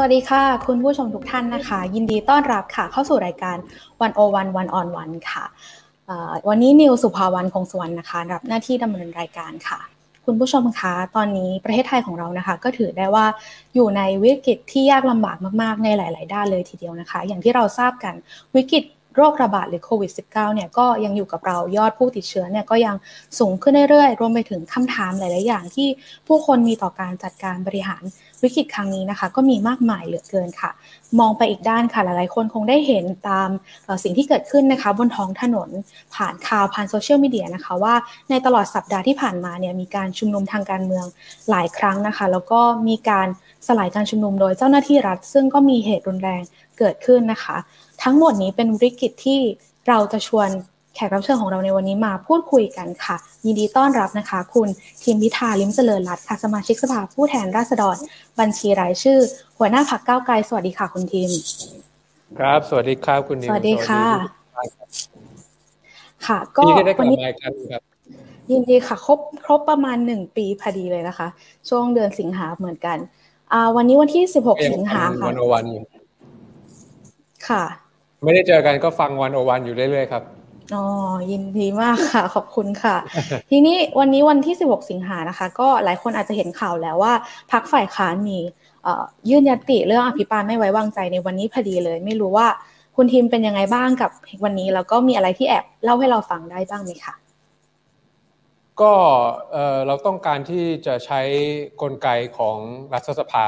สวัสดีค่ะ คุณผู้ชมทุกท่านนะคะ ยินดีต้อนรับค่ะ เข้าสู่รายการวันโอวันวันออนวันค่ะวันนี้นิวสุภาวันคงสวรรณนะคะรับหน้าที่ดำเนินรายการค่ะ คุณผู้ชมคะตอนนี้ประเทศไทยของเรานะคะ ก็ถือได้ว่าอยู่ในวิกฤตที่ยากลำบากมากๆในหลาย ๆ ด้านเลยทีเดียวนะคะ อย่างที่เราทราบกันวิกฤต โรคระบาดหรือโควิด -19 เนี่ยก็ยังอยู่กับเรายอดผู้ติดเชื้อเนี่ยก็ยังสูงขึ้นเรื่อยๆ รวมไปถึงคำถามหลาย ๆ อย่างที่ผู้คนมีต่อการจัดการบริหารวิกฤตครั้งนี้นะคะ ก็มีมากมายเหลือเกินค่ะ มองไปอีกด้านค่ะหลายๆ คนคงได้เห็นตามสิ่งที่เกิดขึ้นนะคะ บนท้องถนนผ่านข่าวผ่านโซเชียลมีเดียนะคะว่าในตลอดสัปดาห์ที่ผ่านมาเนี่ยมีการชุมนุมทางการเมืองหลายครั้งนะคะ แล้วก็มีการ สลายการชุมนุมโดยเจ้าหน้าที่รัฐ ซึ่งก็มีเหตุรุนแรงเกิดขึ้นนะคะ ทั้งหมดนี้เป็นวิกฤตที่เราจะชวนแขกรับเชิญของเราในวันนี้มาพูดคุยกันค่ะ ยินดีต้อนรับนะคะ คุณทีมพิธาลิมเจริญรัตน์ค่ะสมาชิกสภาผู้แทนราษฎร บัญชีรายชื่อ หัวหน้าพักก้าวไกลสวัสดีค่ะคุณทีม ครับ สวัสดีครับคุณนิวสวัสดีค่ะ ค่ะ ก็วันนี้ครับยินดีค่ะ ครบครบประมาณหนึ่งปีพอดีเลยนะคะ ช่วงเดือนสิงหาเหมือนกันอ่า วันนี้วันที่สิบหกสิงหาค่ะวันโอวันอยู่ค่ะ ไม่ได้เจอกันก็ฟังวันโอวันอยู่เรื่อยๆครับอ๋อยินดีมากค่ะ ขอบคุณค่ะ ทีนี้วันนี้วันที่ 16 สิงหานะคะ ก็หลายคนอาจจะเห็นข่าวแล้วว่าพักฝ่ายค้านมียื่นยติเรื่องอภิปรายไม่ไว้วางใจในวันนี้พอดีเลย ไม่รู้ว่าคุณทีมเป็นยังไงบ้างกับวันนี้แล้วก็มีอะไรที่แอบเล่าให้เราฟังได้บ้างไหมคะ ก็เราต้องการที่จะใช้กลไกของรัฐสภา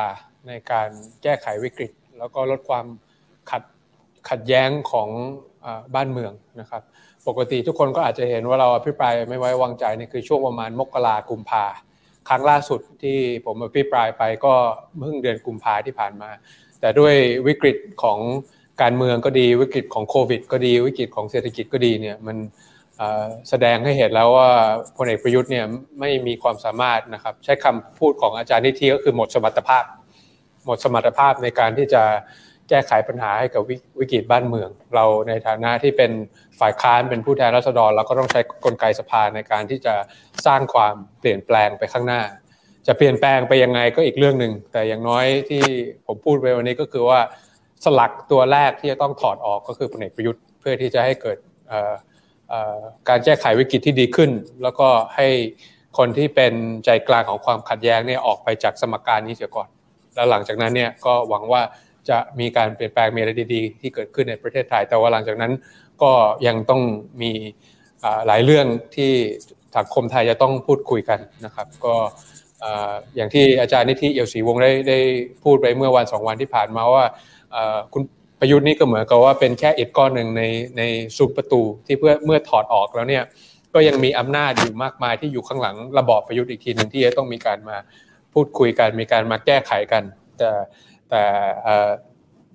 ในการแก้ไขวิกฤต แล้วก็ลดความขัดขัดแย้งของบ้านเมืองนะครับปกติทุกคนก็อาจจะเห็นว่าเราอภิปรายไม่ไว้วางใจนี่คือช่วงประมาณมกรากุมภาครั้งล่าสุดที่ผมอภิปรายไปก็เพิ่งเดือนกุมภาที่ผ่านมา แต่ด้วยวิกฤตของการเมืองก็ดีวิกฤตของโควิด ก็ดีวิกฤตของเศรษฐกิจก็ดีเนี่ยมัน แสดงให้เห็นแล้วว่าพลเอกประยุทธ์เนี่ยไม่มีความสามารถนะครับ ใช้คำพูดของอาจารย์นิธิก็คือหมดสมรรถภาพ หมดสมรรถภาพในการที่จะแก้ไขปัญหาให้กับวิกฤตบ้านเมือง เราในฐานะที่เป็นฝ่ายค้านเป็นผู้แทนราษฎร เราก็ต้องใช้กลไกสภาในการที่จะสร้างความเปลี่ยนแปลงไปข้างหน้า จะเปลี่ยนแปลงไปยังไงก็อีกเรื่องหนึ่งแต่อย่างน้อยที่ผมพูดไปวันนี้ก็คือว่าสลักตัวแรกที่จะต้องถอดออกก็คือพลเอกประยุทธ์ เพื่อที่จะให้เกิด การแก้ไขวิกฤตที่ดีขึ้น แล้วก็ให้คนที่เป็นใจกลางของความขัดแย้งเนี่ยออกไปจากสมการนี้เสียก่อน แล้วหลังจากนั้นเนี่ยก็หวังว่าจะมีการเปลี่ยนแปลงมีอะไรดีๆ ที่เกิดขึ้นในประเทศไทย แต่ว่าหลังจากนั้นก็ยังต้องมีหลายเรื่องที่สังคมไทยจะต้องพูดคุยกันนะครับ ก็อย่างที่อาจารย์นิติเอี่ยวศรีวงได้ได้พูดไปเมื่อวันสองวันที่ผ่านมาว่าคุณ ประยุทธ์นี่ก็เหมือนกับว่าเป็นแค่อิฐก้อนหนึ่งในในซุปประตูที่เพื่อเมื่อถอดออกแล้วเนี่ยก็ยังมีอำนาจอยู่มากมายที่อยู่ข้างหลังระบอบประยุทธ์อีกทีหนึ่งที่จะต้องมีการมาพูดคุยกันมีการมาแก้ไขกัน แต่แต่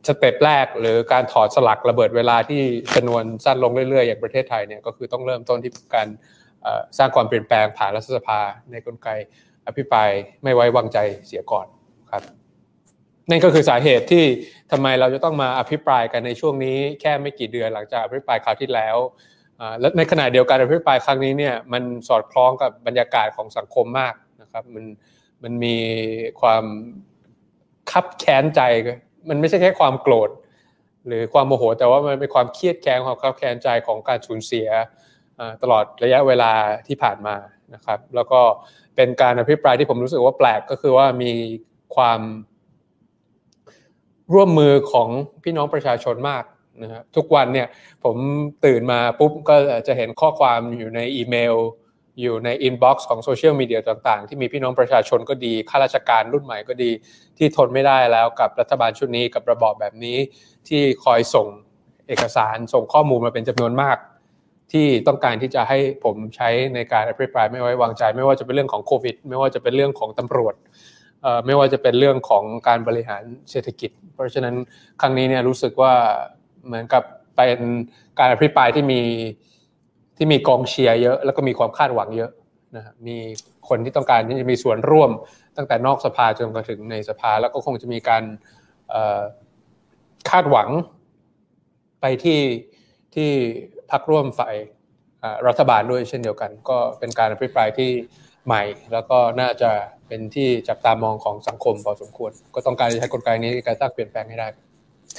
สเต็ปแรกหรือการถอดสลักระเบิดเวลาที่จำนวนสั้นลงเรื่อยๆ อย่างประเทศไทยเนี่ยก็คือต้องเริ่มต้นที่การสร้างความเปลี่ยนแปลงผ่านรัฐสภาในกลไกอภิปรายไม่ไว้วางใจเสียก่อนครับ นั่นก็คือสาเหตุที่ทำไมเราจะต้องมาอภิปรายกันในช่วงนี้แค่ไม่กี่เดือนหลังจากอภิปรายคราวที่แล้วและในขณะเดียวกันอภิปรายครั้งนี้เนี่ยมันสอดคล้องกับบรรยากาศของสังคมมากนะครับมันมันมีความคับแค้นใจ มันไม่ใช่แค่ความโกรธ หรือความโมโห แต่ว่ามันเป็นความเครียดแค้นความคับแค้นใจของการสูญเสียตลอดระยะเวลาที่ผ่านมานะครับ แล้วก็เป็นการอภิปรายที่ผมรู้สึกว่าแปลกก็คือว่ามีความ ร่วมมือของพี่น้องประชาชนมากนะครับทุกวันเนี่ยผมตื่นมาปุ๊บก็จะเห็นข้อความอยู่ในอีเมล อยู่ใน inbox ของโซเชียลมีเดียต่างๆ ที่มีพี่น้องประชาชนก็ดีข้าราชการรุ่นใหม่ก็ดี ที่ทนไม่ได้แล้วกับรัฐบาลชุดนี้กับระบอบแบบนี้ที่คอยส่งเอกสารส่งข้อมูลมาเป็นจำนวนมาก ที่ต้องการที่จะให้ผมใช้ในการอภิปรายไม่ไว้วางใจ ไม่ว่าจะเป็นเรื่องของโควิด ไม่ว่าจะเป็นเรื่องของตำรวจ ไม่ว่าจะเป็นเรื่องของการบริหารเศรษฐกิจ เพราะฉะนั้นครั้งนี้เนี่ยรู้สึกว่าเหมือนกับเป็นการอภิปรายที่มีที่มีกองเชียร์เยอะ แล้วก็มีความคาดหวังเยอะนะมีคนที่ต้องการที่จะมีส่วนร่วม ตั้งแต่นอกสภาจนกระถึงในสภาแล้วก็คงจะมีการคาดหวังไปที่ที่พักร่วมฝ่ายรัฐบาลด้วยเช่นเดียวกัน ก็เป็นการอภิปรายที่ใหม่ แล้วก็น่าจะ เป็นที่จับตามองของสังคมพอสมควร ก็ต้องการใช้กลไกนี้ในการสร้างเปลี่ยนแปลงให้ได้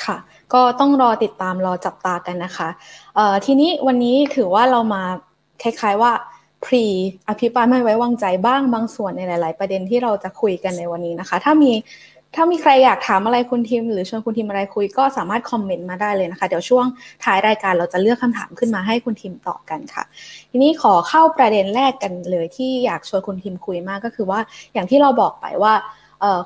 ค่ะ ก็ต้องรอติดตามรอจับตากันนะคะเอ่อทีนี้วันนี้ถือว่าเรามาคล้ายๆว่าพรีอภิปรายไม่ไว้วางใจบ้างบางส่วนในหลาย ๆ ประเด็นที่เราจะคุยกันในวันนี้นะคะ ถ้ามี ถ้ามีใครอยากถามอะไรคุณทีม หรือชวนคุณทีมอะไรคุยก็สามารถคอมเมนต์มาได้เลยนะคะ เดี๋ยวช่วงท้ายรายการเราจะเลือกคำถามขึ้นมาให้คุณทีมตอบกันค่ะ ทีนี้ขอเข้าประเด็นแรกกันเลยที่อยากชวนคุณทีมคุยมากก็คือว่าอย่างที่เราบอกไปว่า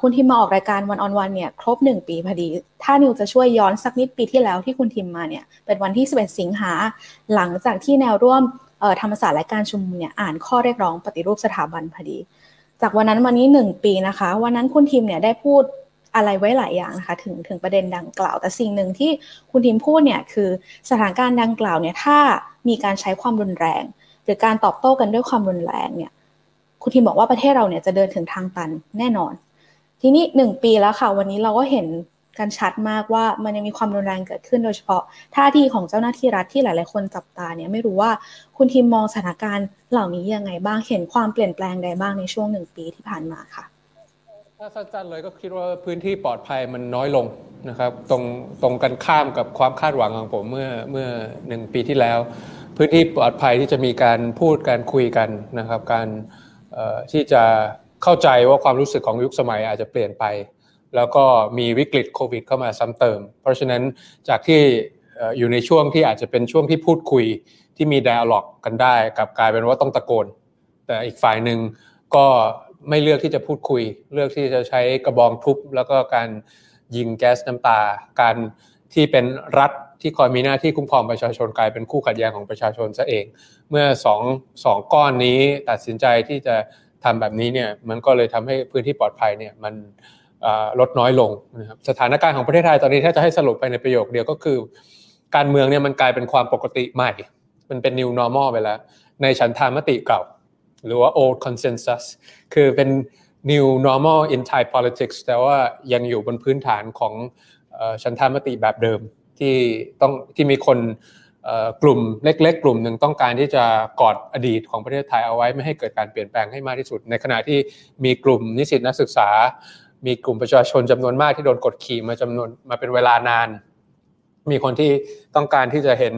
คุณทิมมาออกรายการวันออนวันเนี่ยครบหนึ่งปีพอดี ถ้านิวจะช่วยย้อนสักนิดปีที่แล้วที่คุณทิมมาเนี่ยเป็นวันที่ 11 สิงหาหลังจากที่แนวร่วมธรรมศาสตร์และการชุมนุมเนี่ยอ่านข้อเรียกร้องปฏิรูปสถาบันพอดี จากวันนั้นวันนี้หนึ่งปีนะคะ วันนั้นคุณทิมเนี่ยได้พูดอะไรไว้หลายอย่างนะคะถึงถึงประเด็นดังกล่าว แต่สิ่งหนึ่งที่คุณทิมพูดเนี่ยคือสถานการณ์ดังกล่าวเนี่ยถ้ามีการใช้ความรุนแรง หรือการตอบโต้กันด้วยความรุนแรงเนี่ยคุณทิมบอกว่าประเทศเราเนี่ยจะเดินถึงทางตันแน่นอน ทีนี้หนึ่งปีแล้วค่ะ วันนี้เราก็เห็น กันชัดมากว่ามันยังมีความรุนแรงเกิดขึ้นโดยเฉพาะท่าทีของเจ้าหน้าที่รัฐที่หลาย ๆ คนจับตาเนี่ยไม่รู้ว่าคุณทีมมองสถานการณ์เหล่านี้ยังไงบ้างเห็นความเปลี่ยนแปลงใดบ้างในช่วงหนึ่งปีที่ผ่านมาค่ะถ้าสั้นๆเลยก็คิดว่าพื้นที่ปลอดภัยมันน้อยลงนะครับตรงตรงกันข้ามกับความคาดหวังของผมเมื่อเมื่อหนึ่งปีที่แล้ว พื้นที่ปลอดภัยที่จะมีการพูดการคุยกันนะครับ การที่จะเข้าใจว่าความรู้สึกของยุคสมัยอาจจะเปลี่ยนไป แล้วก็มีวิกฤตโควิดเข้ามาซ้ำเติม เพราะฉะนั้นจากที่อยู่ในช่วงที่อาจจะเป็นช่วงที่พูดคุยที่มีไดอะล็อกกันได้กับกลายเป็นว่าต้องตะโกน แต่อีกฝ่ายหนึ่งก็ไม่เลือกที่จะพูดคุย เลือกที่จะใช้กระบองทุบ แล้วก็การยิงแก๊สน้ำตา การที่เป็นรัฐที่คอยมีหน้าที่คุ้มครองประชาชนกลายเป็นคู่ขัดแย้งของประชาชนซะเอง เมื่อสองสองก้อนนี้ตัดสินใจที่จะทำแบบนี้เนี่ยมันก็เลยทำให้พื้นที่ปลอดภัยเนี่ยมัน ลดน้อยลงนะครับสถานการณ์ของประเทศไทยตอนนี้ถ้าจะให้สรุปไปในประโยคเดียวก็คือ การเมืองเนี่ยมันกลายเป็นความปกติใหม่ มันเป็น new normal ไปแล้ว ในฉันทามติเก่า หรือว่า old consensus คือเป็น new normal in Thai politics แต่ว่ายังอยู่บนพื้นฐานของฉันทามติแบบเดิมที่ต้องที่มีคนกลุ่มเล็ก ๆ กลุ่มหนึ่งต้องการที่จะกอดอดีตของประเทศไทยเอาไว้ไม่ให้เกิดการเปลี่ยนแปลงให้มากที่สุด ในขณะที่มีกลุ่มนิสิตนักศึกษา มีกลุ่มประชาชนจำนวนมากที่โดนกดขี่มาจำนวนมาเป็นเวลานาน มีคนที่ต้องการที่จะเห็น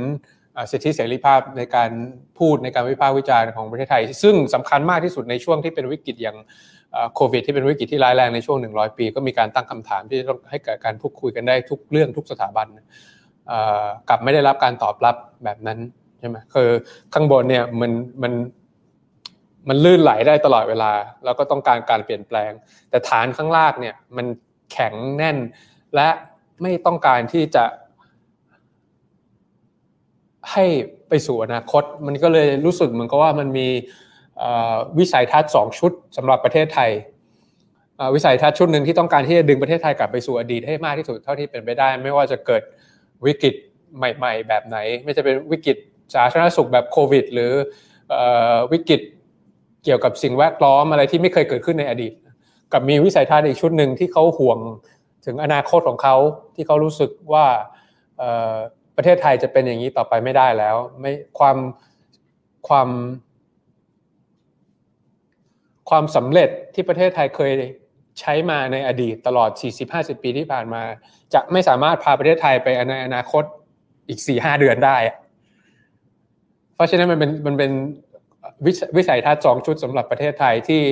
สิทธิเสรีภาพในการพูดในการวิพากษ์วิจารณ์ของประเทศไทย ซึ่งสำคัญมากที่สุดในช่วงที่เป็นวิกฤตอย่างโควิดที่เป็นวิกฤตที่ร้ายแรงในช่วง 100 ปี ก็มีการตั้งคำถามที่ต้องให้เกิดการพูดคุยกันได้ทุกเรื่องทุกสถาบันกลับไม่ได้รับการตอบรับแบบนั้นใช่ไหมคือข้างบนเนี่ยมันมัน มันลื่นไหลได้ตลอดเวลา แล้วก็ต้องการการเปลี่ยนแปลง แต่ฐานข้างล่างเนี่ยมันแข็งแน่น และไม่ต้องการที่จะ ให้ไปสู่อนาคต มันก็เลยรู้สึกเหมือนกับว่ามันมีวิสัยทัศน์สองชุดสำหรับประเทศไทยวิสัยทัศน์ชุดหนึ่งที่ต้องการที่จะดึงประเทศไทยกลับไปสู่อดีตให้มากที่สุดเท่าที่เป็นไปได้ ไม่ว่าจะเกิดวิกฤตใหม่ ๆ แบบไหน ไม่จะเป็นวิกฤตสาธารณสุขแบบโควิด หรือวิกฤต เกี่ยวกับสิ่งแวดล้อมอะไรที่ไม่เคยเกิดขึ้นในอดีต กับมีวิสัยทัศน์อีกชุดหนึ่งที่เขาห่วงถึงอนาคตของเขาที่เขารู้สึกว่าประเทศไทยจะเป็นอย่างนี้ต่อไปไม่ได้แล้ว ไม่ความความ ความสำเร็จที่ประเทศไทยเคยใช้มาในอดีตตลอด 40-50 ปีที่ผ่านมา จะไม่สามารถพาประเทศไทยไปในอนาคตอีก 4-5 เดือนได้ เพราะฉะนั้นมันเป็นมันเป็น วิสัยทัศน์สองชุดสำหรับประเทศไทยที่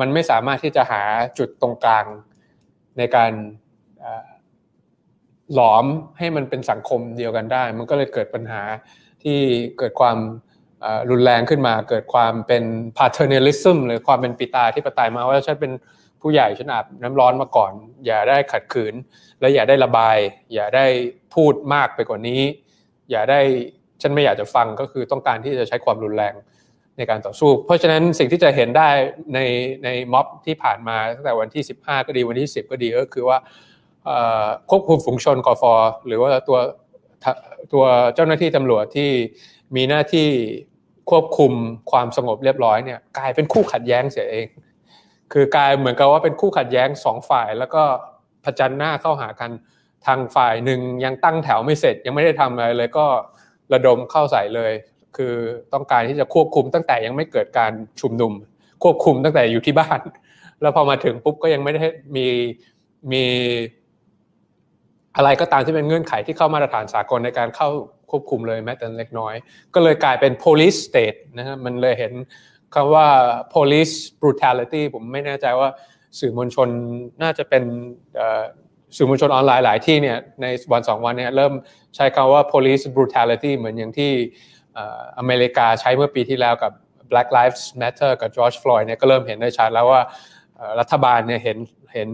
มันไม่สามารถที่จะหาจุดตรงกลางในการหลอมให้มันเป็นสังคมเดียวกันได้ มันก็เลยเกิดปัญหาที่เกิดความรุนแรงขึ้นมา เกิดความเป็น paternalism หรือความเป็นปิตาที่ปไตยมาว่าฉันเป็นผู้ใหญ่ฉันอาบน้ำร้อนมาก่อน อย่าได้ขัดขืน และอย่าได้ระบาย อย่าได้พูดมากไปกว่านี้ อย่าได้ฉันไม่อยากจะฟังก็คือต้องการที่จะใช้ความรุนแรง ในการต่อสู้ เพราะฉะนั้นสิ่งที่จะเห็นได้ในในม็อบที่ผ่านมาตั้งแต่วันที่ 15 ก็ดีวันที่ 10 ก็ดีก็คือว่าควบคุมฝูงชนกอฟอหรือว่าตัวตัวเจ้าหน้าที่ตำรวจที่มีหน้าที่ควบคุมความสงบเรียบร้อยเนี่ยกลายเป็นคู่ขัดแย้งเสียเอง คือกลายเหมือนกับว่าเป็นคู่ขัดแย้งสองฝ่ายแล้วก็ผจันหน้าเข้าหากันทางฝ่ายหนึ่งยังตั้งแถวไม่เสร็จยังไม่ได้ทำอะไรเลยก็ระดมเข้าใส่เลย คือต้องการที่จะควบคุมตั้งแต่ยังไม่เกิดการชุมนุม ควบคุมตั้งแต่อยู่ที่บ้าน แล้วพอมาถึงปุ๊บก็ยังไม่ได้มีมีอะไรก็ตามที่เป็นเงื่อนไขที่เข้ามาตรฐานสากลในการเข้าควบคุมเลยแม้แต่เล็กน้อย ก็เลยกลายเป็น police state นะฮะมันเลยเห็นคำว่า police brutality ผมไม่แน่ใจว่าสื่อมวลชนน่าจะเป็นสื่อมวลชนออนไลน์หลายที่เนี่ยในวันสองวันเนี่ยเริ่มใช้คำว่า police brutality เหมือนอย่างที่ อเมริกาใช้เมื่อปีที่แล้วกับ Black Lives Matter กับ George Floyd เนี่ยก็เริ่มเห็นได้ชัดแล้วว่ารัฐบาลเนี่ยเห็นเห็น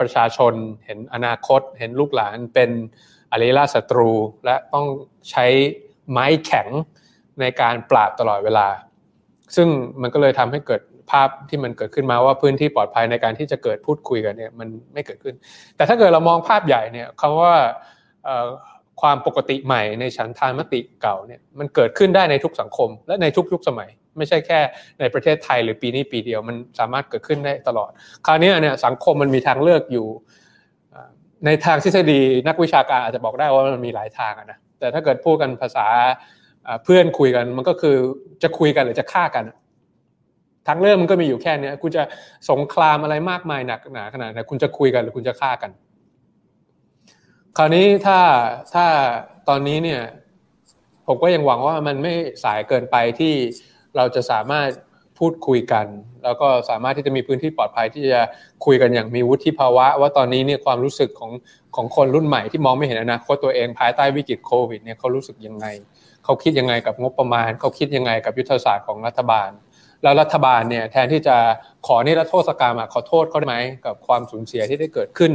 ประชาชน เห็นอนาคต เห็นลูกหลานเป็นอริราศัตรู และต้องใช้ไม้แข็งในการปราบตลอดเวลา ซึ่งมันก็เลยทำให้เกิดภาพที่มันเกิดขึ้นมาว่าพื้นที่ปลอดภัยในการที่จะเกิดพูดคุยกันเนี่ยมันไม่เกิดขึ้น แต่ถ้าเกิดเรามองภาพใหญ่เนี่ยคำว่า ความปกติใหม่ในฉันทานมติเก่าเนี่ยมันเกิดขึ้นได้ในทุกสังคม และในทุกยุคสมัย ไม่ใช่แค่ในประเทศไทยหรือปีนี้ปีเดียวมันสามารถเกิดขึ้นได้ตลอด คราวนี้เนี่ยสังคมมันมีทางเลือกอยู่ ในทางทฤษฎีนักวิชาการอาจจะบอกได้ว่ามันมีหลายทางนะแต่ถ้าเกิดพูดกันภาษาเพื่อนคุยกันมันก็คือจะคุยกันหรือจะฆ่ากันทางเลือกมันก็มีอยู่แค่นี้คุณจะสงครามอะไรมากมายหนักหนาขนาดไหนคุณจะคุยกันหรือคุณจะฆ่ากัน คราวนี้ถ้าถ้าตอนนี้เนี่ยผมก็ยังหวังว่ามันไม่สายเกินไปที่เราจะสามารถพูดคุยกัน แล้วก็สามารถที่จะมีพื้นที่ปลอดภัยที่จะคุยกันอย่างมีวุฒิภาวะ ว่าตอนนี้เนี่ยความรู้สึกของของคนรุ่นใหม่ที่มองไม่เห็นอนาคตตัวเองภายใต้วิกฤตโควิดเนี่ยเขารู้สึกยังไงเขาคิดยังไงกับงบประมาณ เขาคิดยังไงกับยุทธศาสตร์ของรัฐบาล แล้วรัฐบาลเนี่ยแทนที่จะขอนิรโทษกรรมขอโทษเขาได้ไหมกับความสูญเสียที่ได้เกิดขึ้น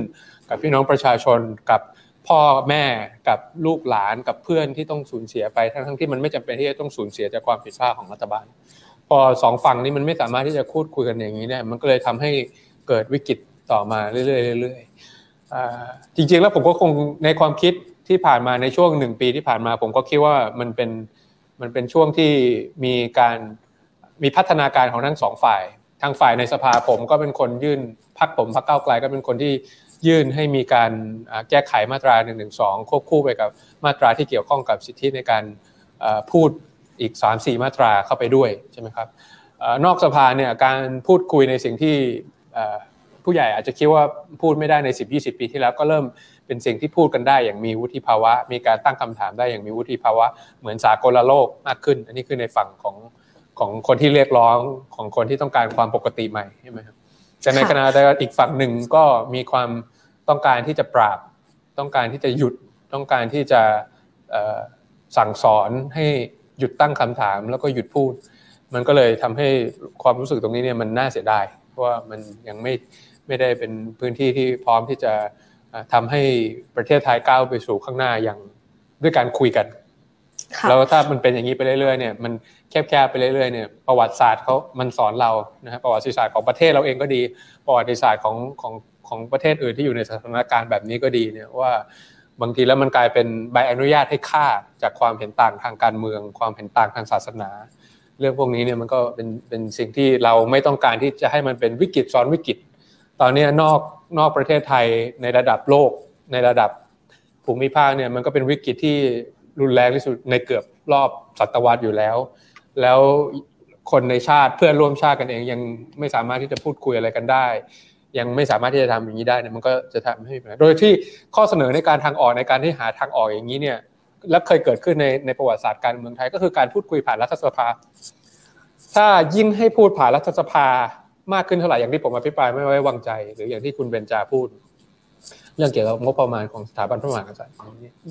กับพี่น้องประชาชนกับ พ่อแม่กับลูกหลานกับเพื่อนที่ต้องสูญเสียไปทั้งที่มันไม่จำเป็นที่จะต้องสูญเสียจากความผิดพลาดของรัฐบาล พอสองฝั่งนี้มันไม่สามารถที่จะพูดคุยกันอย่างนี้เนี่ยมันก็เลยทำให้เกิดวิกฤตต่อมาเรื่อยๆเรื่อยๆจริงๆแล้วผมก็คงในความคิดที่ผ่านมาในช่วงหนึ่งปีที่ผ่านมา ผมก็คิดว่ามันเป็นมันเป็นช่วงที่มีการมีพัฒนาการของทั้งสองฝ่าย ทางฝ่ายในสภาผมก็เป็นคนยื่นพักผมพักเก้าไกลก็เป็นคนที่ ยื่นให้มีการแก้ไขมาตรา1นึควบคู่ไปกับมาตราที่เกี่ยวข้องกับสิทธิในการพูดอีก 3-4 มาตราเข้าไปด้วยใช่ไหมครับนอกสภาเนี่ยการพูดคุยในสิ่งที่ผู้ใหญ่อาจจะคิดว่าพูดไม่ได้ใน 10-20 ปีที่แล้วก็เริ่มเป็นสิ่งที่พูดกันได้อย่างมีวุฒิภาวะ มีการตั้งคำถามได้อย่างมีวุฒิภาวะ เหมือนสากลโลกมากขึ้น อันนี้คือในฝั่งของของคนที่เรียกร้องของคนที่ต้องการความปกติใหม่ใช่ไหมครับแต่ในขณะเดียวกันอีกฝั่งหนึ่งก็มีความ ต้องการที่จะปราบ ต้องการที่จะหยุด ต้องการที่จะสั่งสอนให้หยุดตั้งคำถามแล้วก็หยุดพูด มันก็เลยทำให้ความรู้สึกตรงนี้เนี่ยมันน่าเสียดายเพราะว่ามันยังไม่ไม่ได้เป็นพื้นที่ที่พร้อมที่จะทำให้ประเทศไทยก้าวไปสู่ข้างหน้าอย่างด้วยการคุยกันแล้วถ้ามันเป็นอย่างนี้ไปเรื่อยๆเนี่ยมันแคบๆไปเรื่อยๆเนี่ยประวัติศาสตร์เขามันสอนเรานะฮะประวัติศาสตร์ของประเทศเราเองก็ดี ประวัติศาสตร์ของของ ของประเทศอื่นที่อยู่ในสถานการณ์แบบนี้ก็ดีเนี่ยว่าบางทีแล้วมันกลายเป็นใบอนุญาตให้ฆ่าจากความเห็นต่างทางการเมือง ความเห็นต่างทางศาสนา เรื่องพวกนี้เนี่ยมันก็เป็นเป็นสิ่งที่เราไม่ต้องการที่จะให้มันเป็นวิกฤตซ้อนวิกฤต ตอนนี้นอกนอกประเทศไทยในระดับโลก ในระดับภูมิภาคเนี่ยมันก็เป็นวิกฤตที่รุนแรงที่สุดในเกือบรอบศตวรรษอยู่แล้ว แล้วคนในชาติเพื่อนร่วมชาติกันเองยังไม่สามารถที่จะพูดคุยอะไรกันได้ ยังไม่สามารถที่จะทำอย่างนี้ได้เนี่ยมันก็จะทำให้โดยที่ข้อเสนอในการทางออกในการที่หาทางออกอย่างนี้เนี่ยและเคยเกิดขึ้นในในประวัติศาสตร์การเมืองไทยก็คือการพูดคุยผ่านรัฐสภา ถ้ายิ่งให้พูดผ่านรัฐสภามากขึ้นเท่าไหร่อย่างที่ผมอภิปรายไม่ไว้วางใจ หรืออย่างที่คุณเบนจาพูด เรื่องเกี่ยวกับงบประมาณของสถาบันพระมหากษัตริย์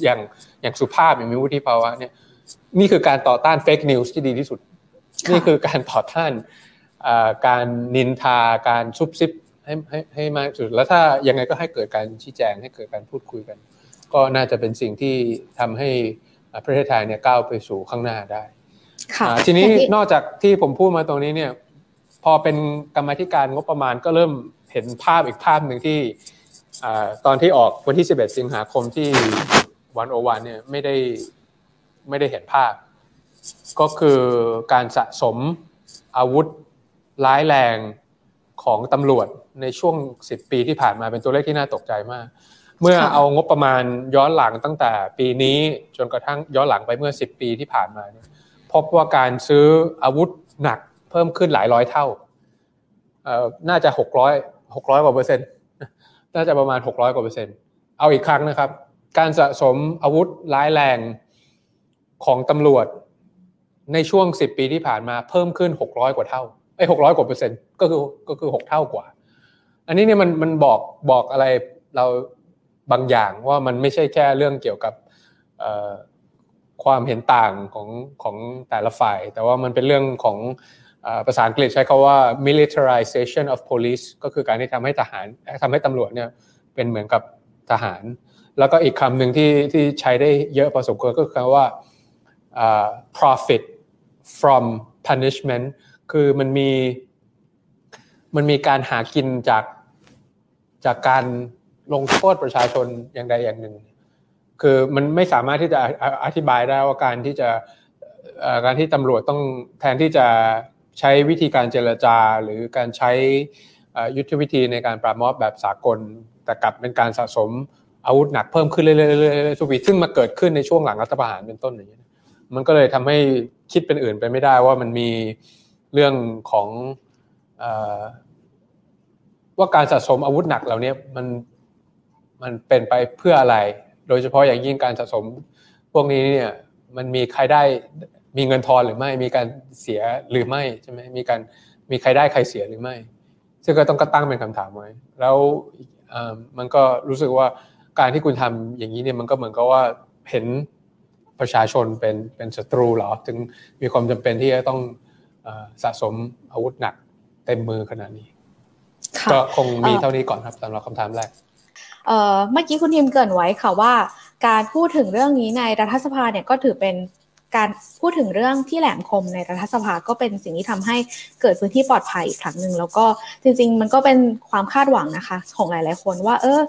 อย่างอย่างสุภาพอย่างมีวุฒิภาวะเนี่ยนี่คือการต่อต้าน fake news ที่ดีที่สุด นี่คือการต่อต้านการนินทาการซุบซิบ ให้ให้ให้มากสุด แล้วถ้ายังไงก็ให้เกิดการชี้แจงให้เกิดการพูดคุยกัน ก็น่าจะเป็นสิ่งที่ทำให้ประเทศไทยเนี่ยก้าวไปสู่ข้างหน้าได้ทีนี้นอกจากที่ผมพูดมาตรงนี้เนี่ย พอเป็นกรรมธิการงบประมาณก็เริ่มเห็นภาพอีกภาพหนึ่งที่ตอนที่ออกวันที่ 11 สิงหาคมที่วันโอวันเนี่ยไม่ได้ไม่ได้เห็นภาพ ก็คือการสะสมอาวุธร้ายแรง ของตำรวจในช่วง 10 ปีที่ผ่านมาเป็นตัวเลขที่น่าตกใจมาก เมื่อเอางบประมาณย้อนหลังตั้งแต่ปีนี้จนกระทั่งย้อนหลังไปเมื่อ 10 ปีที่ผ่านมาเนี่ยพบว่าการซื้ออาวุธหนักเพิ่มขึ้นหลายร้อยเท่าน่าจะหกร้อยหกร้อยกว่าเปอร์เซ็นต์น่าจะประมาณหกร้อยกว่าเปอร์เซ็นต์เอาอีกครั้งนะครับ การสะสมอาวุธร้ายแรงของตำรวจในช่วงสิบปีที่ผ่านมาเพิ่มขึ้นหกร้อยกว่าเท่า ไอ้หกร้อยกว่าเปอร์เซ็นต์ก็คือก็คือหกเท่ากว่า อันนี้เนี่ยมันมันบอกบอกอะไรเราบางอย่างว่ามันไม่ใช่แค่เรื่องเกี่ยวกับความเห็นต่างของของแต่ละฝ่าย แต่ว่ามันเป็นเรื่องของภาษาอังกฤษใช้คาว่า militarization of police ก็คือการที่ทำให้ทหารทำให้ตำรวจเนี่ยเป็นเหมือนกับทหาร แล้วก็อีกคำหนึ่งที่ที่ใช้ได้เยอะพอสมควรก็คือคำว่า profit from punishment คือมันมี มันมีการหากินจากจากการลงโทษประชาชนอย่างใดอย่างหนึ่ง คือมันไม่สามารถที่จะอธิบายได้ว่าการที่จะการที่ตำรวจต้องแทนที่จะใช้วิธีการเจรจา หรือการใช้ยุทธวิธีในการปราบมอบแบบสากล แต่กลับเป็นการสะสมอาวุธหนักเพิ่มขึ้นเรื่อยๆทุกปีซึ่งมาเกิดขึ้นในช่วงหลังรัฐประหารเป็นต้นอย่างนี้มันก็เลยทำให้คิดเป็นอื่นไปไม่ได้ว่ามันมี เรื่องของว่าการสะสมอาวุธหนักเหล่านี้มันมันเป็นไปเพื่ออะไร โดยเฉพาะอย่างยิ่งการสะสมพวกนี้เนี่ยมันมีใครได้มีเงินทอนหรือไม่ มีการเสียหรือไม่ใช่ไหมมีการมีใครได้ใครเสียหรือไม่ ซึ่งก็ต้องก็ตั้งเป็นคำถามไว้ แล้วมันก็รู้สึกว่าการที่คุณทำอย่างนี้เนี่ยมันก็เหมือนกับว่าเห็นประชาชนเป็นเป็นศัตรูเหรอ ถึงมีความจำเป็นที่จะต้อง สะสมอาวุธหนักเต็มมือขนาดนี้ ก็คงมีเท่านี้ก่อนครับสำหรับคำถามแรกเมื่อกี้คุณทีมเกินไว้ค่ะว่า การพูดถึงเรื่องนี้ในรัฐสภาเนี่ยก็ถือเป็น การพูดถึงเรื่องที่แหลมคมในรัฐสภาก็เป็นสิ่งที่ทำให้เกิดพื้นที่ปลอดภัยอีกครั้งหนึ่งแล้วก็จริง ๆ มันก็เป็นความคาดหวังนะคะ ของหลาย ๆ คนว่า เออ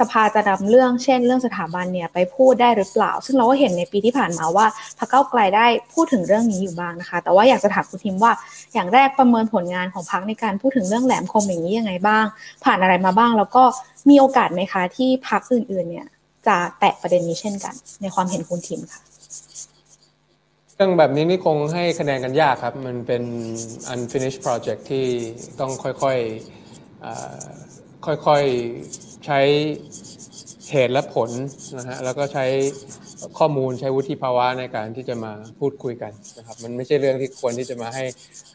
สภาจะนำเรื่องเช่น เรื่องสถาบันเนี่ยไปพูดได้หรือเปล่า ซึ่งเราก็เห็นในปีที่ผ่านมาว่าพรรคเก้าไกลได้พูดถึงเรื่องนี้อยู่บ้างนะคะ แต่ว่าอยากจะถามคุณทิมว่า อย่างแรกประเมินผลงานของพรรคในการพูดถึงเรื่องแหลมคมอย่างนี้ยังไงบ้าง ผ่านอะไรมาบ้าง แล้วก็มีโอกาสไหมคะที่พรรคอื่น ๆ เนี่ยจะแตะประเด็นนี้เช่นกัน ในความเห็นคุณทิมค่ะ รื่องแบบนี้นี่คงให้คะแนนกันยากครับ มันเป็น unfinished project ที่ต้องค่อยๆค่อยๆใช้เหตุและผลนะฮะแล้วก็ใช้ข้อมูลใช้วุฒิภาวะในการที่จะมาพูดคุยกันนะครับมันไม่ใช่เรื่องที่ควรที่จะมาให้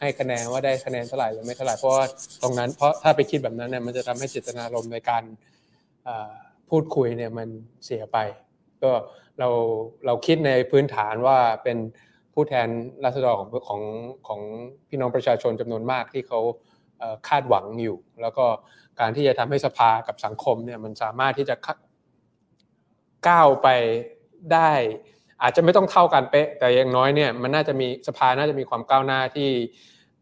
ให้คะแนนว่าได้คะแนนเท่าไหร่หรือไม่เท่าไหร่เพราะว่าตรงนั้นเพราะถ้าไปคิดแบบนั้นเนี่ยมันจะทำให้เจตนารมณ์ในการพูดคุยเนี่ยมันเสียไป ก็เราเราคิดในพื้นฐานว่าเป็น ผู้แทนราษฎรของของของพี่น้องประชาชนจำนวนมากที่เขาคาดหวังอยู่ แล้วก็การที่จะทำให้สภากับสังคมเนี่ยมันสามารถที่จะก้าวไปได้ อาจจะไม่ต้องเท่ากันเป๊ะ แต่อย่างน้อยเนี่ยมันน่าจะมีสภาน่าจะมีความก้าวหน้าที่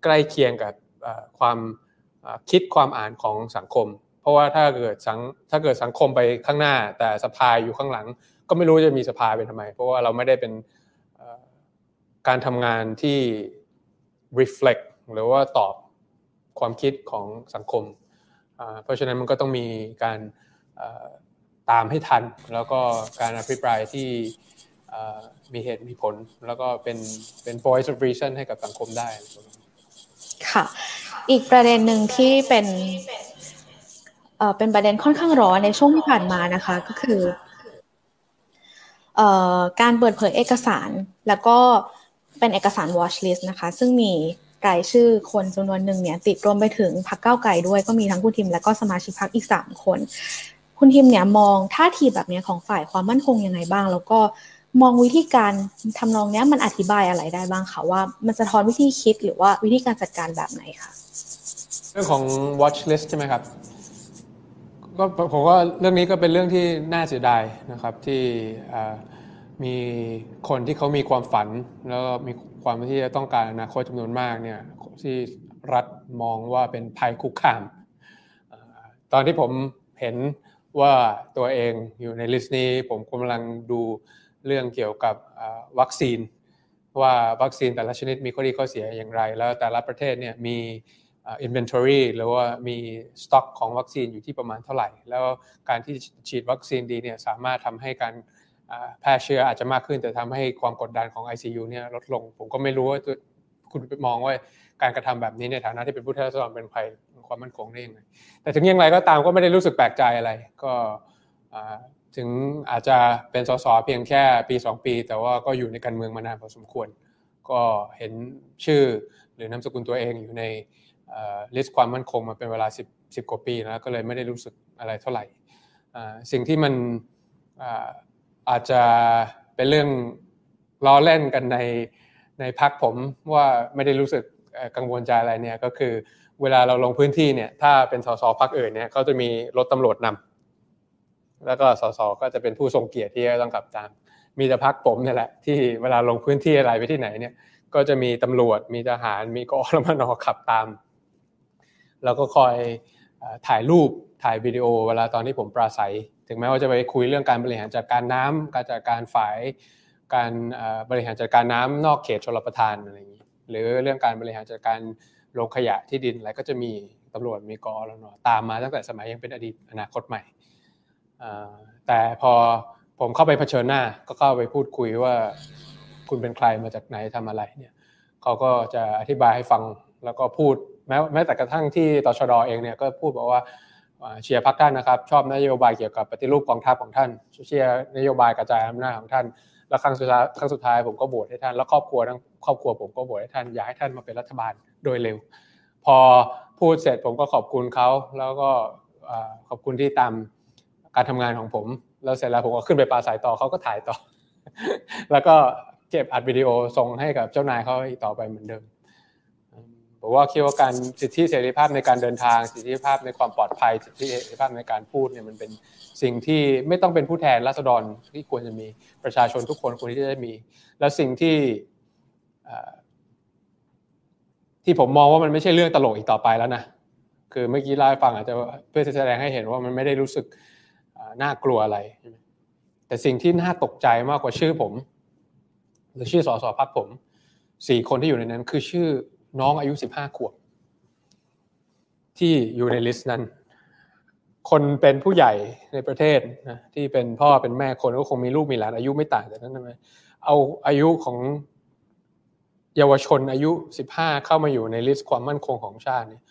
ใกล้เคียงกับความคิดความอ่านของสังคม เพราะว่าถ้าเกิดสังถ้าเกิดสังคมไปข้างหน้า แต่สภาอยู่ข้างหลัง ก็ไม่รู้จะมีสภาเป็นทำไม เพราะว่าเราไม่ได้เป็น การทำงานที่ reflect หรือว่าตอบความคิดของสังคม เพราะฉะนั้นมันก็ต้องมีการตามให้ทัน แล้วก็การอภิปรายที่มีเหตุมีผล แล้วก็เป็นเป็น voice of reason ให้กับสังคมได้ ค่ะ อีกประเด็นหนึ่งที่เป็นเป็นประเด็นค่อนข้างร้อนในช่วงที่ผ่านมานะคะก็คือการเปิดเผยเอกสารแล้วก็ เป็นเอกสาร watch list นะคะ ซึ่งมีรายชื่อคนจำนวนหนึ่งเนี่ยติดรวมไปถึงพักเก้าไก่ด้วยก็มีทั้งคุณทิมและก็สมาชิกพักอีกสามคน คุณทิมเนี่ยมองท่าทีแบบนี้ของฝ่ายความมั่นคงยังไงบ้าง แล้วก็มองวิธีการทำนองนี้มันอธิบายอะไรได้บ้างคะว่ามันจะทอนวิธีคิดหรือว่าวิธีการจัดการแบบไหนคะเรื่องของ watch list ใช่ไหมครับก็ผมว่าเรื่องนี้ก็เป็นเรื่องที่น่าเสียดายนะครับที่ มีคนที่เขามีความฝัน แล้วมีความที่จะต้องการอนาคตจำนวนมากเนี่ยที่รัฐมองว่าเป็นภัยคุกคาม ตอนที่ผมเห็นว่าตัวเองอยู่ใน list นี้ ผมกำลังดูเรื่องเกี่ยวกับวัคซีน ว่าวัคซีนแต่ละชนิดมีข้อดีข้อเสียอย่างไร แล้วแต่ละประเทศเนี่ยมี inventory หรือว่ามีสต็อกของวัคซีนอยู่ที่ประมาณเท่าไหร่ แล้วการที่ฉีดวัคซีนดีเนี่ยสามารถทำให้การ แพร่เชื้ออาจจะมากขึ้น แต่ทำให้ความกดดันของ ICU เนี่ยลดลง ผมก็ไม่รู้ว่าคุณมองว่าการกระทำแบบนี้ในฐานะที่เป็นผู้แทนรัศดรเป็นภัยความมั่นคงได้ยังไงแต่ถึงอย่างไรก็ตามก็ไม่ได้รู้สึกแปลกใจอะไร ก็ถึงอาจจะเป็นสสเพียงแค่ปีสองปี แต่ว่าก็อยู่ในการเมืองมานานพอสมควร ก็เห็นชื่อหรือนามสกุลตัวเองอยู่ในลิสต์ความมั่นคงมาเป็นเวลา 10 10กว่าปีแล้วก็เลยไม่ได้รู้สึกอะไรเท่าไหร่สิ่งที่มัน อาจจะเป็นเรื่องล้อเล่นกันในในพักผมว่าไม่ได้รู้สึกกังวลใจอะไรเนี่ยก็คือเวลาเราลงพื้นที่เนี่ยถ้าเป็นสสพักอื่นเนี่ยเขาจะมีรถตำรวจนำแล้วก็สสก็จะเป็นผู้ทรงเกียรติที่ต้องขับตาม มีแต่พักผมเนี่ยแหละที่เวลาลงพื้นที่อะไรไปที่ไหนเนี่ยก็จะมีตำรวจมีทหารมีกอรมนขับตาม แล้วก็คอยถ่ายรูป ถ่ายวิดีโอเวลาตอนที่ผมปราศัย ถึงแม้ว่าจะไปคุยเรื่องการบริหารจัดการน้ำการจัดการฝายการบริหารจัดการน้ำนอกเขตชลประทานอะไรอย่างนี้หรือเรื่องการบริหารจัดการโรงขยะที่ดินอะไรก็จะมีตำรวจมีกอรนตามมาตั้งแต่สมัยยังเป็นอดีตอนาคตใหม่แต่พอผมเข้าไปเผชิญหน้าก็เข้าไปพูดคุยว่าคุณเป็นใครมาจากไหนทำอะไรเนี่ยเขาก็จะอธิบายให้ฟังแล้วก็พูดแม้แม้แต่กระทั่งที่ตชดเองเนี่ยก็พูดบอกว่า เชียร์พักท่านนะครับ ชอบนโยบายเกี่ยวกับปฏิรูปกองทัพของท่านเชียร์นโยบายกระจายอำนาจของท่าน แล้วครั้งสุดท้ายครั้งสุดท้ายผมก็โหวตให้ท่าน แล้วครอบครัวทั้งครอบครัวผมก็โหวตให้ท่านอยากให้ท่านมาเป็นรัฐบาลโดยเร็ว พอพูดเสร็จผมก็ขอบคุณเขาแล้วก็ขอบคุณที่ตามการทำงานของผม แล้วเสร็จแล้วผมก็ขึ้นไปปราศัยต่อเขาก็ถ่ายต่อ แล้วก็เก็บอัดวิดีโอส่งให้กับเจ้านายเขาอีกต่อไปเหมือนเดิม ผมว่าคิดว่าการสิทธิเสรีภาพในการเดินทาง สิทธิภาพในความปลอดภัย สิทธิเสรีภาพในการพูดเนี่ยมันเป็นสิ่งที่ไม่ต้องเป็นผู้แทนราษฎรที่ควรจะมีประชาชนทุกคนควรที่จะได้มี แล้วสิ่งที่ที่ผมมองว่ามันไม่ใช่เรื่องตลกอีกต่อไปแล้วนะคือเมื่อกี้เล่าให้ฟังอาจจะเพื่อแสดงให้เห็นว่ามันไม่ได้รู้สึกน่ากลัวอะไร แต่สิ่งที่น่าตกใจมากกว่าชื่อผม หรือชื่อสสพักผมสี่คนที่อยู่ในนั้นคือชื่อ น้องอายุสิบห้าขวบ ที่อยู่ในลิสต์นั้น คนเป็นผู้ใหญ่ในประเทศนะที่เป็นพ่อเป็นแม่คนก็คงมีลูกมีหลานอายุไม่ต่างจากนั้นใช่ไหมเอาอายุของเยาวชนอายุสิบห้าเข้ามาอยู่ในลิสต์ความมั่นคงของชาติเนี่ย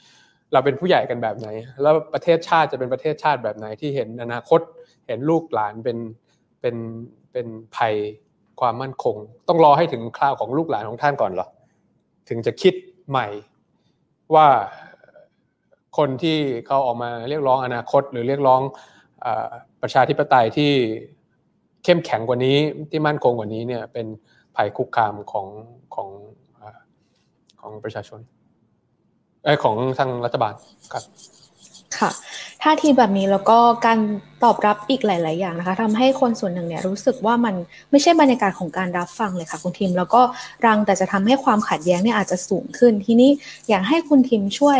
เราเป็นผู้ใหญ่กันแบบไหน แล้วประเทศชาติจะเป็นประเทศชาติแบบไหนที่เห็นอนาคต เห็นลูกหลานเป็นเป็นเป็นภัยความมั่นคง ต้องรอให้ถึงคราวของลูกหลานของท่านก่อนเหรอ ถึงจะคิด ใหม่ว่าคนที่เขาออกมาเรียกร้องอนาคต หรือเรียกร้องประชาธิปไตยที่เข้มแข็งกว่านี้ที่มั่นคงกว่านี้เนี่ยเป็นภัยคุกคามของของของประชาชนไอของทางรัฐบาลครับ ค่ะ ท่าทีแบบนี้แล้วก็การตอบรับอีกหลาย ๆ อย่างนะคะทำให้คนส่วนหนึ่งเนี่ยรู้สึกว่ามันไม่ใช่บรรยากาศของการรับฟังเลยค่ะคุณทีม แล้วก็รังแต่จะทำให้ความขัดแย้งเนี่ยอาจจะสูงขึ้น ทีนี้อยากให้คุณทีมช่วย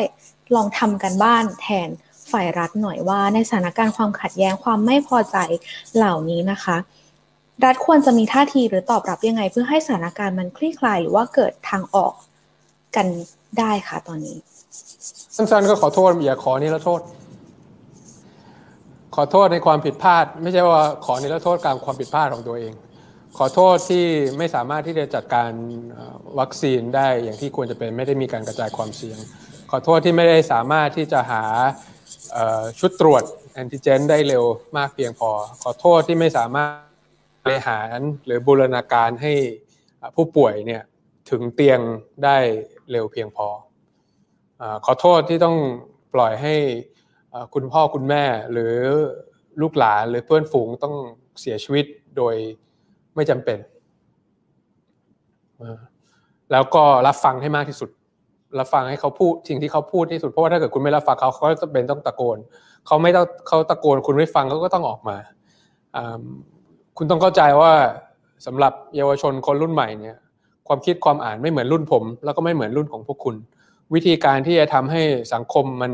ลองทำกันบ้านแทนฝ่ายรัฐหน่อยว่า ในสถานการณ์ความขัดแย้งความไม่พอใจเหล่านี้นะคะ รัฐควรจะมีท่าทีหรือตอบรับยังไง เพื่อให้สถานการณ์มันคลี่คลายหรือว่าเกิดทางออกกันได้ค่ะตอนนี้ สั้นๆก็ขอโทษอย่าขอนี้แล้วโทษ ขอโทษในความผิดพลาด ไม่ใช่ว่าขอนี้แล้วโทษการความผิดพลาดของตัวเอง ขอโทษที่ไม่สามารถที่จะจัดการวัคซีนได้อย่างที่ควรจะเป็นไม่ได้มีการกระจายความเสี่ยง ขอโทษที่ไม่ได้สามารถที่จะหาชุดตรวจแอนติเจนได้เร็วมากเพียงพอ ขอโทษที่ไม่สามารถบริหารหรือบูรณาการให้ผู้ป่วยเนี่ยถึงเตียงได้เร็วเพียงพอ ขอโทษที่ต้องปล่อยให้คุณพ่อคุณแม่หรือลูกหลานหรือเพื่อนฝูงต้องเสียชีวิตโดยไม่จำเป็น แล้วก็รับฟังให้มากที่สุด รับฟังให้เขาพูดสิ่งที่เขาพูดที่สุด เพราะว่าถ้าเกิดคุณไม่รับฟังเขาเขาจะเป็นต้องตะโกน เขาไม่ต้องเขาตะโกนคุณไม่ฟังเขาก็ต้องออกมา คุณต้องเข้าใจว่าสำหรับเยาวชนคนรุ่นใหม่เนี่ย ความคิดความอ่านไม่เหมือนรุ่นผม แล้วก็ไม่เหมือนรุ่นของพวกคุณ วิธีการที่จะทำให้สังคมมัน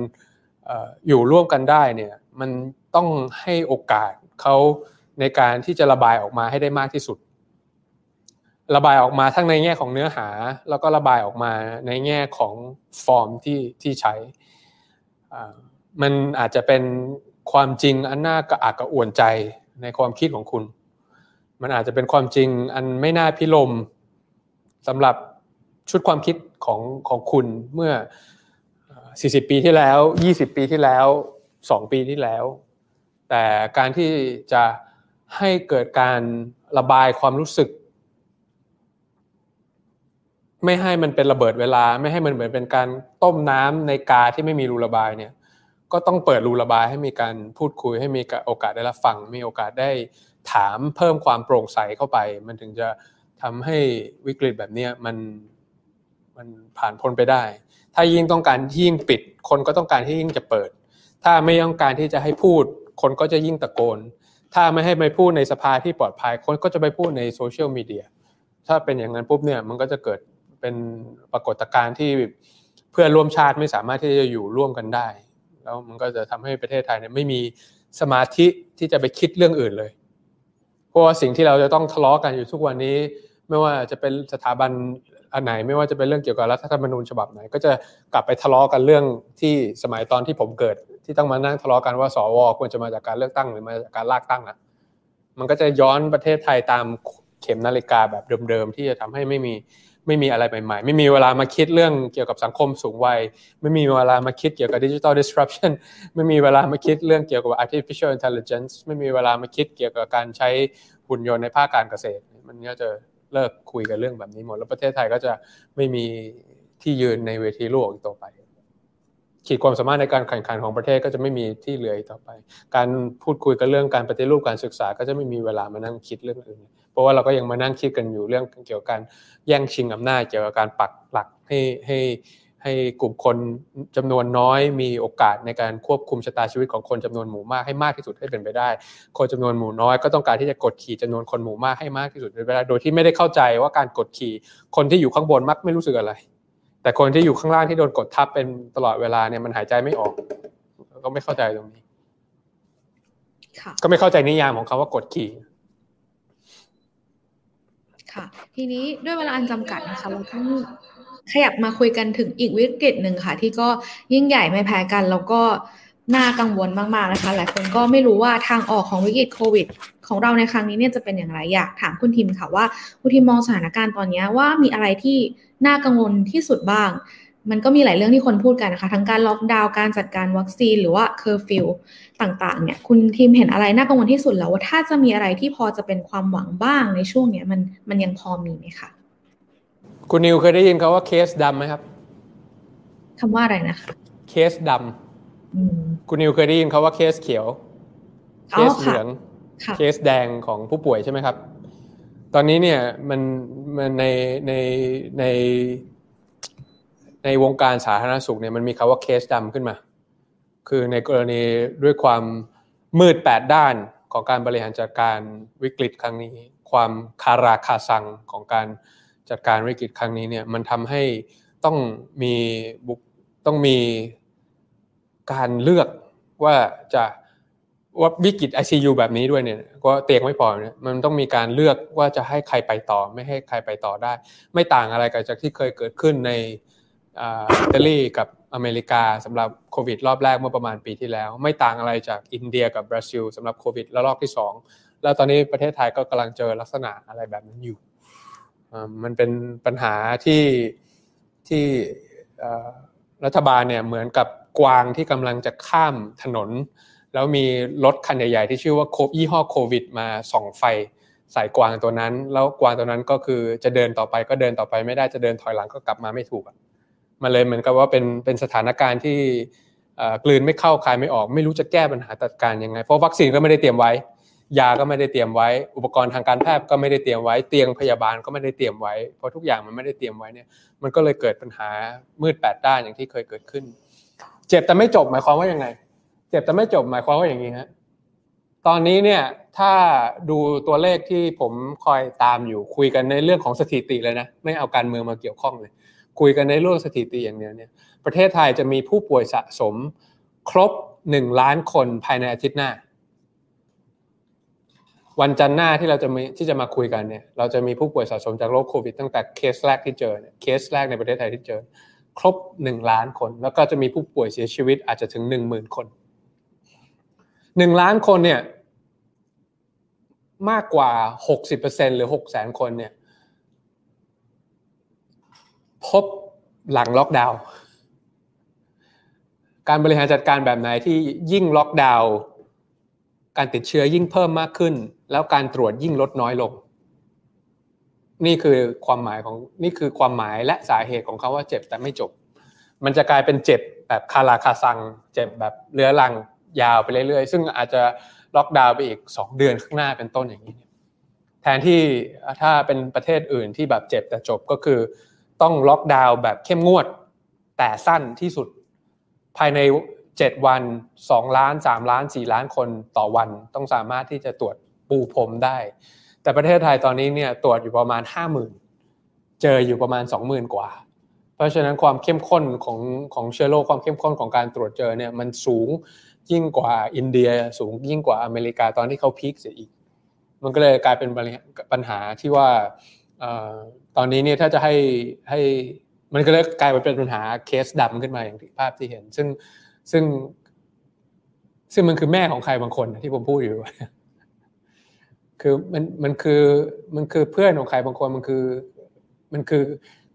อยู่ร่วมกันได้เนี่ยมันต้องให้โอกาสเขาในการที่จะระบายออกมาให้ได้มากที่สุด ระบายออกมาทั้งในแง่ของเนื้อหา แล้วก็ระบายออกมาในแง่ของฟอร์มที่ที่ใช้ มันอาจจะเป็นความจริงอันน่ากระอักกระอ่วนใจในความคิดของคุณ มันอาจจะเป็นความจริงอันไม่น่าพิลมสำหรับ ชุดความคิดของของคุณเมื่อ 40 ปีที่แล้ว 20 ปีที่แล้ว 2 ปีที่แล้ว แต่การที่จะให้เกิดการระบายความรู้สึก ไม่ให้มันเป็นระเบิดเวลา ไม่ให้มันเหมือนเป็นการต้มน้ำในกาที่ไม่มีรูระบายเนี่ยก็ต้องเปิดรูระบายให้มีการพูดคุยให้มีโอกาสได้รับฟัง มีโอกาสได้ถามเพิ่มความโปร่งใสเข้าไป มันถึงจะทำให้วิกฤตแบบนี้มัน มันผ่านพ้นไปได้ ถ้ายิ่งต้องการยิ่งปิด คนก็ต้องการที่ยิ่งจะเปิด ถ้าไม่ต้องการที่จะให้พูด คนก็จะยิ่งตะโกน ถ้าไม่ให้ไปพูดในสภาที่ปลอดภัย คนก็จะไปพูดในโซเชียลมีเดีย ถ้าเป็นอย่างนั้นปุ๊บเนี่ยมันก็จะเกิดเป็นปรากฏการณ์ที่เพื่อนร่วมชาติไม่สามารถที่จะอยู่ร่วมกันได้ แล้วมันก็จะทำให้ประเทศไทยเนี่ยไม่มีสมาธิที่จะไปคิดเรื่องอื่นเลย เพราะว่าสิ่งที่เราจะต้องทะเลาะกันอยู่ทุกวันนี้ ไม่ว่าจะเป็นสถาบัน อันไหนไม่ว่าจะเป็นเรื่องเกี่ยวกับรัฐธรรมนูญฉบับไหน ก็จะกลับไปทะเลาะกันเรื่องที่สมัยตอนที่ผมเกิด ที่ต้องมานั่งทะเลาะกันว่าสวควรจะมาจากการเลือกตั้งหรือมาจากการลากตั้งอะมันก็จะย้อนประเทศไทยตามเข็มนาฬิกาแบบเดิมๆที่จะทำให้ไม่มีไม่มีอะไรใหม่ๆ ไม่มีเวลามาคิดเรื่องเกี่ยวกับสังคมสูงวัย ไม่มีเวลามาคิดเกี่ยวกับดิจิทัล disruption ไม่มีเวลามาคิดเรื่องเกี่ยวกับ artificial intelligence ไม่มีเวลามาคิดเกี่ยวกับการใช้หุ่นยนต์ในภาคการเกษตร มันก็จะ เลิกคุยกันเรื่องแบบนี้หมด แล้วประเทศไทยก็จะไม่มีที่ยืนในเวทีโลกอีกต่อไป ขีดความสามารถในการแข่งขันของประเทศก็จะไม่มีที่เหลืออีกต่อไป การพูดคุยกันเรื่องการปฏิรูปการศึกษา ก็จะไม่มีเวลามานั่งคิดเรื่องอื่น เพราะว่าเราก็ยังมานั่งคิดกันอยู่เรื่องเกี่ยวกับการแย่งชิงอำนาจเกี่ยวกับการปักหลักให้ให้ ให้กลุ่มคนจำนวนน้อยมีโอกาสในการควบคุมชะตาชีวิตของคนจำนวนหมู่มากให้มากที่สุดให้เป็นไปได้ คนจำนวนหมู่น้อยก็ต้องการที่จะกดขี่จำนวนคนหมู่มากให้มากที่สุดเป็นไปได้ โดยที่ไม่ได้เข้าใจว่าการกดขี่คนที่อยู่ข้างบนมักไม่รู้สึกอะไร แต่คนที่อยู่ข้างล่างที่โดนกดทับเป็นตลอดเวลาเนี่ยมันหายใจไม่ออก ก็ไม่เข้าใจตรงนี้ก็ไม่เข้าใจนิยามของคาว่ากดขี่ค่ะ ทีนี้ด้วยเวลาอันจำกัดนะคะเราต้อง ขยับมาคุยกันถึงอีกวิกฤตหนึ่งค่ะ ที่ก็ยิ่งใหญ่ไม่แพ้กัน แล้วก็น่ากังวลมากๆนะคะหลายคนก็ไม่รู้ว่าทางออกของวิกฤตโควิด ของเราในครั้งนี้เนี่ยจะเป็นอย่างไรอยากถามคุณทิมค่ะว่าคุณทิมมองสถานการณ์ตอนนี้ว่ามีอะไรที่น่ากังวลที่สุดบ้าง มันก็มีหลายเรื่องที่คนพูดกันนะคะ ทั้งการล็อกดาวน์การจัดการวัคซีนหรือว่าเคอร์ฟิวต่างๆ เนี่ยคุณทิมเห็นอะไรน่ากังวลที่สุดแล้วว่าถ้าจะมีอะไรที่พอจะเป็นความหวังบ้างในช่วงเนี้ยมันมันยังพอมีไหมคะ คุณนิวเคยได้ยินคาว่าเคสดำไหมครับคำว่าอะไรนะคะ เคสดำคุณนิวเคยได้ยินคาว่าเคสเขียว เคสเหลือง เคสแดงของผู้ป่วยใช่ไหมครับ ตอนนี้เนี่ยมันมันในในในในวงการสาธารณสุขเนี่ยมันมีคาว่าเคสดำขึ้นมา คือในกรณีด้วยความมืดแปดด้านของการบริหารจัดการวิกฤตครั้งนี้ ความคาราคาซังของการ จัดการวิกฤตครั้งนี้เนี่ยมันทำให้ต้องมีบุกต้องมีการเลือกว่าจะว่าวิกฤต ICU แบบนี้ด้วยเนี่ยก็เตียงไม่พอเนี่ยมันต้องมีการเลือกว่าจะให้ใครไปต่อ ไม่ให้ใครไปต่อได้ ไม่ต่างอะไรกับจากที่เคยเกิดขึ้นในอิตาลีกับอเมริกาสำหรับโควิดรอบแรกเมื่อประมาณปีที่แล้ว ไม่ต่างอะไรจากอินเดียกับบราซิลสำหรับโควิดระลอกที่ 2 แล้วตอนนี้ประเทศไทยก็กำลังเจอลักษณะอะไรแบบนั้นอยู่ มันเป็นปัญหาที่ที่รัฐบาลเนี่ยเหมือนกับกวางที่กำลังจะข้ามถนน แล้วมีรถคันใหญ่ๆที่ชื่อว่าโคยี่ห้อโควิด มาส่องไฟใส่กวางตัวนั้น แล้วกวางตัวนั้นก็คือจะเดินต่อไปก็เดินต่อไปไม่ได้จะเดินถอยหลังก็กลับมาไม่ถูกมันเลยเหมือนกับว่าเป็นเป็นสถานการณ์ที่กลืนไม่เข้าคายไม่ออก ไม่รู้จะแก้ปัญหาตัดการยังไง เพราะวัคซีนก็ไม่ได้เตรียมไว้ ยาก็ไม่ได้เตรียมไว้ อุปกรณ์ทางการแพทย์ก็ไม่ได้เตรียมไว้ เตียงพยาบาลก็ไม่ได้เตรียมไว้ เพราะทุกอย่างมันไม่ได้เตรียมไว้เนี่ย มันก็เลยเกิดปัญหามืดแปดด้านอย่างที่เคยเกิดขึ้น เจ็บแต่ไม่จบหมายความว่ายังไง เจ็บแต่ไม่จบหมายความว่าอย่างนี้ฮะ ตอนนี้เนี่ยถ้าดูตัวเลขที่ผมคอยตามอยู่คุยกันในเรื่องของสถิติเลยนะ ไม่เอาการเมืองมาเกี่ยวข้องเลย คุยกันในเรื่องสถิติอย่างเดียวเนี่ย ประเทศไทยจะมีผู้ป่วยสะสม ครบหนึ่งล้านคนภายในอาทิตย์หน้า วันจันทร์หน้าที่เราจะมีที่จะมาคุยกันเนี่ยเราจะมีผู้ป่วยสะสมจากโรคโควิด ตั้งแต่เคสแรกที่เจอเนี่ยเคสแรกในประเทศไทยที่เจอ ครบหนึ่งล้านคน แล้วก็จะมีผู้ป่วยเสียชีวิตอาจจะถึงหนึ่งหมื่นคนหนึ่งล้านคนเนี่ยมากกว่าหกสิบเปอร์เซ็นหรือหกแสนคนเนี่ยพบหลังล็อกดาวน์การบริหารจัดการแบบไหนที่ยิ่งล็อกดาวน์การติดเชื้อยิ่งเพิ่มมากขึ้น แล้วการตรวจยิ่งลดน้อยลง นี่คือความหมายของนี่คือความหมายและสาเหตุของเขาว่าเจ็บแต่ไม่จบ มันจะกลายเป็นเจ็บแบบคาราคาซัง เจ็บแบบเรื้อรังยาวไปเรื่อยๆ ซึ่งอาจจะล็อกดาวน์ไปอีก 2 เดือนข้างหน้าเป็นต้นอย่างนี้ แทนที่ถ้าเป็นประเทศอื่นที่แบบเจ็บแต่จบก็คือ ต้องล็อกดาวน์แบบเข้มงวดแต่สั้นที่สุดภายใน 7 วัน 2 ล้าน 3 ล้าน 4 ล้านคนต่อวัน ต้องสามารถที่จะตรวจ ปูพรมได้ แต่ประเทศไทยตอนนี้เนี่ยตรวจอยู่ประมาณ 50,000 เจออยู่ประมาณ 20,000 กว่า เพราะฉะนั้นความเข้มข้นของของเชื้อโรคความเข้มข้นของการตรวจเจอเนี่ยมันสูงยิ่งกว่าอินเดียสูงยิ่งกว่าอเมริกาตอนที่เขาพีคเสียอีก มันก็เลยกลายเป็นปัญหาที่ว่าตอนนี้เนี่ยถ้าจะให้ให้มันก็เลยกลายเป็นปัญหาเคสดำขึ้นมาอย่างที่ภาพที่เห็น ซึ่งซึ่งซึ่งมันคือแม่ของใครบางคนที่ผมพูดอยู่ คือมันมันคือมันคือเพื่อนของใครบางคนมันคือ มันคือ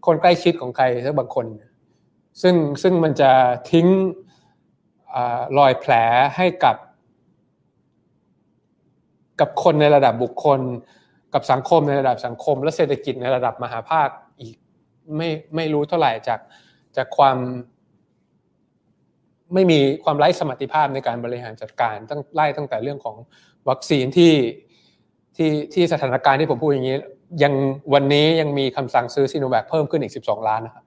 คนใกล้ชิดของใครสักบางคน ซึ่งซึ่งมันจะทิ้งรอยแผลให้กับ กับคนในระดับบุคคล กับสังคมในระดับสังคม และเศรษฐกิจในระดับมหาภาคอีกไม่ไม่รู้เท่าไหร่จากจากความไม่มีความไร้สมรรถภาพในการบริหารจัดการตั้งไล่ตั้งแต่เรื่องของวัคซีนที่ ที่ที่สถานการณ์ที่ผมพูดอย่างนี้ ยังวันนี้ยังมีคำสั่งซื้อซีโนแวคเพิ่มขึ้นอีก 12 ล้านนะครับ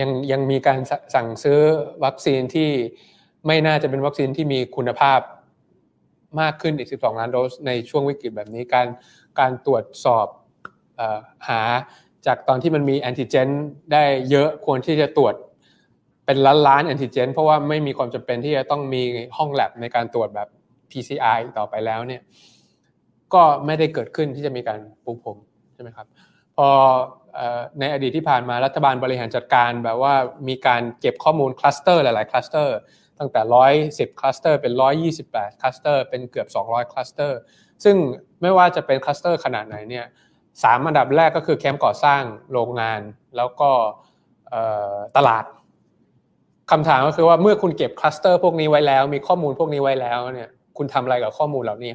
ยังยังมีการสั่งซื้อวัคซีนที่ไม่น่าจะเป็นวัคซีนที่มีคุณภาพมากขึ้นอีก 12 ล้านโดสในช่วงวิกฤตแบบนี้การการตรวจสอบหาจากตอนที่มันมีแอนติเจนได้เยอะควรที่จะตรวจเป็นล้านล้านแอนติเจนเพราะว่าไม่มีความจำเป็นที่จะต้องมีห้องแลบในการตรวจแบบ PCR ต่อไปแล้วเนี่ยก็ไม่ได้เกิดขึ้นที่จะมีการปูพรมใช่ไหมครับพอในอดีตที่ผ่านมารัฐบาลบริหารจัดการแบบว่ามีการเก็บข้อมูลคลัสเตอร์หลายๆคลัสเตอร์ตั้งแต่ร้อยสิบคลัสเตอร์เป็นร้อยยี่สิบแปดคลัสเตอร์เป็นเกือบสองร้อยคลัสเตอร์ซึ่งไม่ว่าจะเป็นคลัสเตอร์ขนาดไหนเนี่ยสามอันดับแรกก็คือแคมป์ก่อสร้างโรงงานแล้วก็ตลาดคำถามก็คือว่าเมื่อคุณเก็บคลัสเตอร์พวกนี้ไว้แล้ว มีข้อมูลพวกนี้ไว้แล้วเนี่ย คุณทำอะไรกับข้อมูลเหล่านี้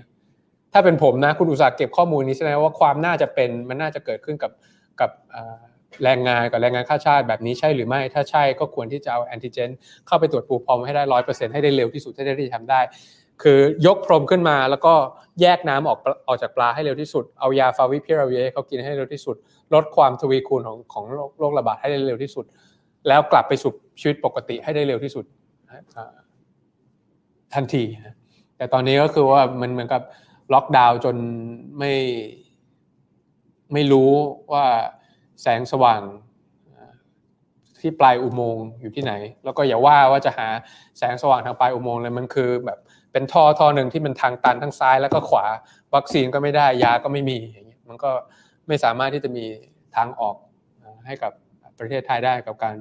ถ้าเป็นผมนะ คุณอุตส่าห์เก็บข้อมูลนี้แสดงว่าความน่าจะเป็นมันน่าจะเกิดขึ้นกับกับแรงงานกับแรงงานข้าชาติแบบนี้ใช่หรือไม่ ถ้าใช่ก็ควรที่จะเอาแอนติเจนเข้าไปตรวจปูพรมให้ได้ร้อยเปอร์เซ็นต์ให้ได้เร็วที่สุดให้ได้ที่ทำได้ คือยกพรมขึ้นมาแล้วก็แยกน้ำออกออกจากปลาให้เร็วที่สุด เอายาฟาวิพิราเวียเขากินให้เร็วที่สุด ลดความทวีคูณของของโรคระบาดให้ได้เร็วที่สุด แล้วกลับไปสู่ชีวิตปกติให้ได้เร็วที่สุดทันที แต่ตอนนี้ก็คือว่ามันเหมือนกับล็อกดาวน์จนไม่ไม่รู้ว่าแสงสว่างที่ปลายอุโมงค์อยู่ที่ไหน แล้วก็อย่าว่าว่าจะหาแสงสว่างทางปลายอุโมงค์เลยมันคือแบบเป็นท่อท่อหนึ่งที่มันทางตันทั้งซ้ายแล้วก็ขวา วัคซีนก็ไม่ได้ยาก็ไม่มีอย่างเงี้ยมันก็ไม่สามารถที่จะมีทางออกให้กับประเทศไทยได้กับการ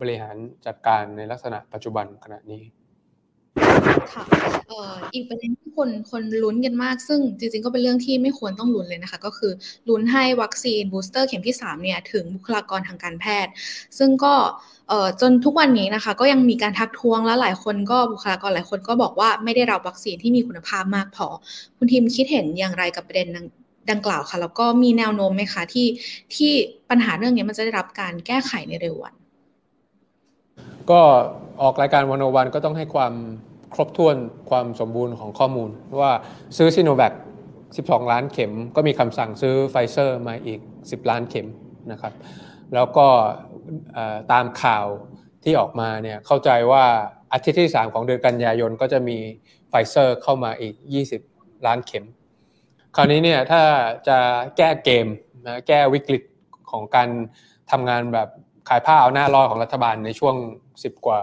บริหารจัดการในลักษณะปัจจุบันขณะนี้ ค่ะอีกประเด็นที่คนคนลุ้นกันมาก ซึ่งจริงๆก็เป็นเรื่องที่ไม่ควรต้องลุ้นเลยนะคะ ก็คือลุ้นให้วัคซีนบูสเตอร์เข็มที่ 3 เนี่ย ถึงบุคลากรทางการแพทย์ ซึ่งก็จนทุกวันนี้นะคะ ก็ยังมีการทักท้วงและหลายคนก็บุคลากรหลายคนก็บอกว่าไม่ได้รับวัคซีนที่มีคุณภาพมากพอ คุณทิมคิดเห็นอย่างไรกับประเด็นดังกล่าวค่ะแล้วก็มีแนวโน้มไหมคะที่ที่ปัญหาเรื่องนี้มันจะได้รับการแก้ไขในเร็ววัน ก็ออกรายการวันโอวันก็ต้องให้ความ ครบถ้วนความสมบูรณ์ของข้อมูล ว่าซื้อซิโนแวค12 ล้านเข็ม ก็มีคำสั่งซื้อไฟเซอร์มาอีก 10 ล้านเข็มนะครับ แล้วก็ตามข่าวที่ออกมาเนี่ยเข้าใจว่าอาทิตย์ที่ 3 ของเดือนกันยายนก็จะมีไฟเซอร์เข้ามาอีก 20 ล้านเข็ม คราวนี้เนี่ยถ้าจะแก้เกมนะแก้วิกฤตของการทำงานแบบขายผ้าเอาหน้ารอยของรัฐบาลในช่วง 10 กว่า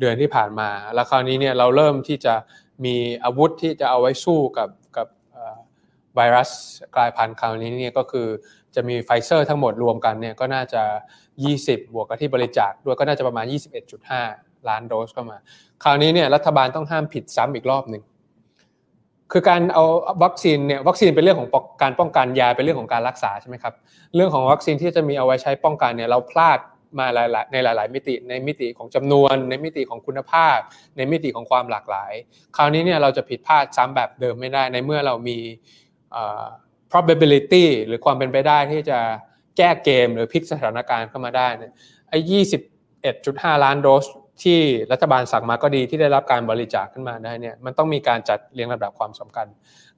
เดือนที่ผ่านมา แล้วคราวนี้เนี่ยเราเริ่มที่จะมีอาวุธที่จะเอาไว้สู้กับกับไวรัสกลายพันธุ์คราวนี้เนี่ยก็คือจะมีไฟเซอร์ทั้งหมดรวมกันเนี่ยก็น่าจะ 20 บวกกับที่บริจาคด้วยก็น่าจะประมาณ 21.5 ล้านโดสเข้ามา คราวนี้เนี่ยรัฐบาลต้องห้ามผิดซ้ำอีกรอบหนึ่งคือการเอาวัคซีนเนี่ยวัคซีนเป็นเรื่องของการป้องกันยาเป็นเรื่องของการรักษาใช่ไหมครับเรื่องของวัคซีนที่จะมีเอาไว้ใช้ป้องกันเนี่ยเราพลาด มาหลายในหลาย ๆ มิติในมิติของจำนวน ในมิติของคุณภาพ ในมิติของความหลากหลาย คราวนี้เนี่ยเราจะผิดพลาดซ้ำแบบเดิมไม่ได้ในเมื่อเรามี probability หรือความเป็นไปได้ที่จะแก้เกมหรือพลิกสถานการณ์เข้ามาได้ไอ้ยี่สิบเอ็ดจุดห้าล้านโดสที่รัฐบาลสั่งมาก็ดีที่ได้รับการบริจาคขึ้นมาได้เนี่ยมันต้องมีการจัดเรียงลำดับความสำคัญ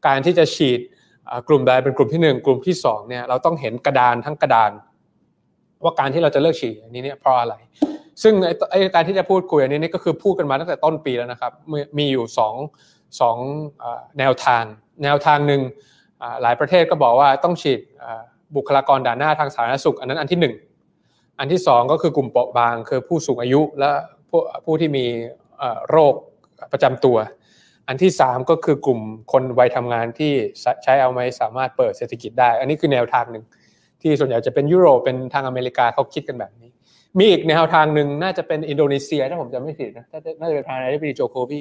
การที่จะฉีดกลุ่มใดเป็นกลุ่มที่ 1 กลุ่มที่2เนี่ยเราต้องเห็นกระดานทั้งกระดาน ว่าการที่เราจะเลิกฉีดอันนี้เนี่ยเพราะอะไร ซึ่งไอ้การที่จะพูดคุยอันนี้นี่ก็คือพูดกันมาตั้งแต่ต้นปีแล้วนะครับ มีอยู่2 2แนวทาง แนวทางหนึ่งหลายประเทศก็บอกว่าต้องฉีดบุคลากรด่านหน้าทางสาธารณสุข อันนั้นอันที่ 1 อันที่ 2 ก็คือกลุ่มเปราะบาง คือผู้สูงอายุและผู้ผู้ที่มีโรคประจำตัว อันที่ 3 ก็คือกลุ่มคนวัยทำงานที่ใช้เอาไม่สามารถเปิดเศรษฐกิจได้ อันนี้คือแนวทางหนึ่ง ที่ส่วนใหญ่จะเป็นยุโรปเป็นทางอเมริกาเขาคิดกันแบบนี้ มีอีกแนวทางหนึ่งน่าจะเป็นอินโดนีเซียถ้าผมจำไม่ผิดนะน่าจะเป็นทางนายกโจโคบี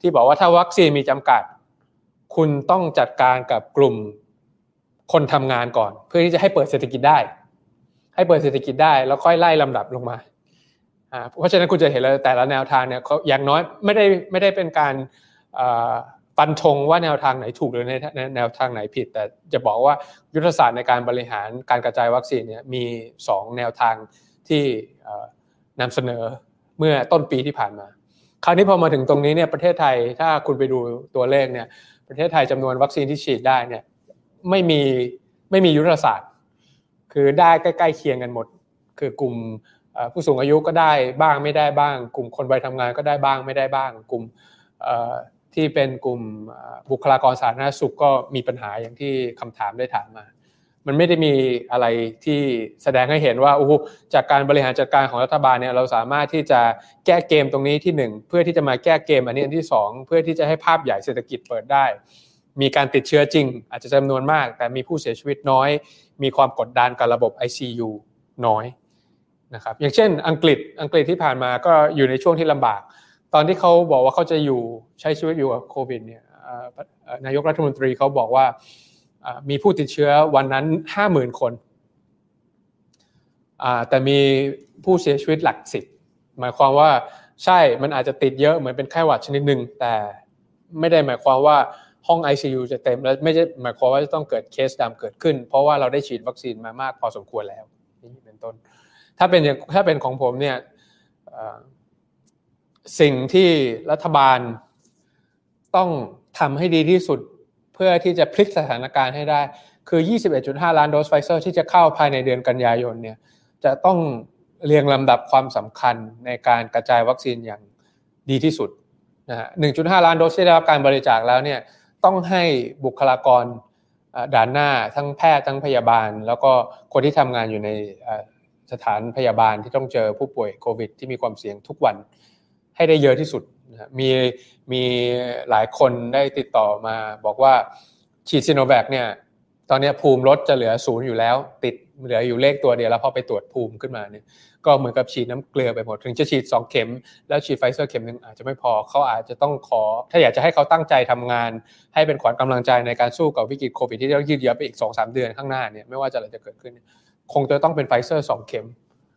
ที่บอกว่าถ้าวัคซีนมีจำกัด คุณต้องจัดการกับกลุ่มคนทำงานก่อน เพื่อที่จะให้เปิดเศรษฐกิจได้ ให้เปิดเศรษฐกิจได้ แล้วค่อยไล่ลำดับลงมาเพราะฉะนั้นคุณจะเห็นเลยแต่ละแนวทางเนี่ยอย่างน้อยไม่ได้ไม่ได้เป็นการ ฟันธงว่าแนวทางไหนถูกหรือในแนวทางไหนผิด แต่จะบอกว่ายุทธศาสตร์ในการบริหารการกระจายวัคซีนเนี่ยมี 2 แนวทางที่นำเสนอเมื่อต้นปีที่ผ่านมา คราวนี้พอมาถึงตรงนี้เนี่ยประเทศไทยถ้าคุณไปดูตัวเลขเนี่ยประเทศไทยจำนวนวัคซีนที่ฉีดได้เนี่ยไม่มีไม่มียุทธศาสตร์ คือได้ใกล้ๆเคียงกันหมด คือกลุ่มผู้สูงอายุก็ได้บ้างไม่ได้บ้าง กลุ่มคนวัยทำงานก็ได้บ้างไม่ได้บ้าง กลุ่ม ที่เป็นกลุ่มบุคลากรสาธารณสุขก็มีปัญหาอย่างที่คำถามได้ถามมา มันไม่ได้มีอะไรที่แสดงให้เห็นว่าโอ้จากการบริหารจัดการของรัฐบาลเนี่ยเราสามารถที่จะแก้เกมตรงนี้ที่ 1 เพื่อที่จะมาแก้เกมอันนี้อันที่ 2 เพื่อที่จะให้ภาพใหญ่เศรษฐกิจเปิดได้ มีการติดเชื้อจริง อาจจะจำนวนมาก แต่มีผู้เสียชีวิตน้อย มีความกดดันกับระบบ ICU น้อยนะครับอย่างเช่นอังกฤษอังกฤษที่ผ่านมาก็อยู่ในช่วงที่ลำบาก ตอนที่เขาบอกว่าเขาจะอยู่ใช้ชีวิตอยู่กับโควิดเนี่ยนายกรัฐมนตรีเขาบอกว่ามีผู้ติดเชื้อวันนั้นห้าหมื่นคน แต่มีผู้เสียชีวิตหลักสิบหมายความว่าใช่มันอาจจะติดเยอะเหมือนเป็นไข้หวัดชนิดหนึ่งแต่ไม่ได้หมายความว่าห้อง ICU จะเต็มและไม่ใช่หมายความว่าจะต้องเกิดเคสดำเกิดขึ้น เพราะว่าเราได้ฉีดวัคซีนมามากพอสมควรแล้วนี่เป็นต้น ถ้าเป็นถ้าเป็นของผมเนี่ย สิ่งที่รัฐบาลต้องทำให้ดีที่สุดเพื่อที่จะพลิกสถานการณ์ให้ได้ คือ 21.5 ล้านโดสไฟเซอร์ที่จะเข้าภายในเดือนกันยายนเนี่ยจะต้องเรียงลำดับความสำคัญในการกระจายวัคซีนอย่างดีที่สุดนะฮะ 1.5 ล้านโดสที่ได้รับการบริจาคแล้วเนี่ยต้องให้บุคลากรด่านหน้าทั้งแพทย์ทั้งพยาบาล แล้วก็คนที่ทำงานอยู่ในสถานพยาบาลที่ต้องเจอผู้ป่วยโควิด ที่มีความเสี่ยงทุกวัน ให้ได้เยอะที่สุดนะมีมีหลายคนได้ติดต่อมาบอกว่าฉีดซีโนแวคเนี่ยตอนนี้ภูมิลดจะเหลือศูนย์อยู่แล้ว ติดเหลืออยู่เลขตัวเดียวแล้วพอไปตรวจภูมิขึ้นมาเนี่ยก็เหมือนกับฉีดน้ำเกลือไปหมด ถึงจะฉีด 2 เข็ม แล้วฉีดไฟเซอร์เข็มหนึ่งอาจจะไม่พอเขาอาจจะต้องขอ ถ้าอยากจะให้เขาตั้งใจทำงาน ให้เป็นขวัญกำลังใจในการสู้กับวิกฤตโควิดที่จะยืดเยื้อไปอีก 2-3 เดือนข้างหน้าเนี่ยไม่ว่าจะอะไรจะเกิดขึ้น คงจะต้องเป็นไฟเซอร์สองเข็ม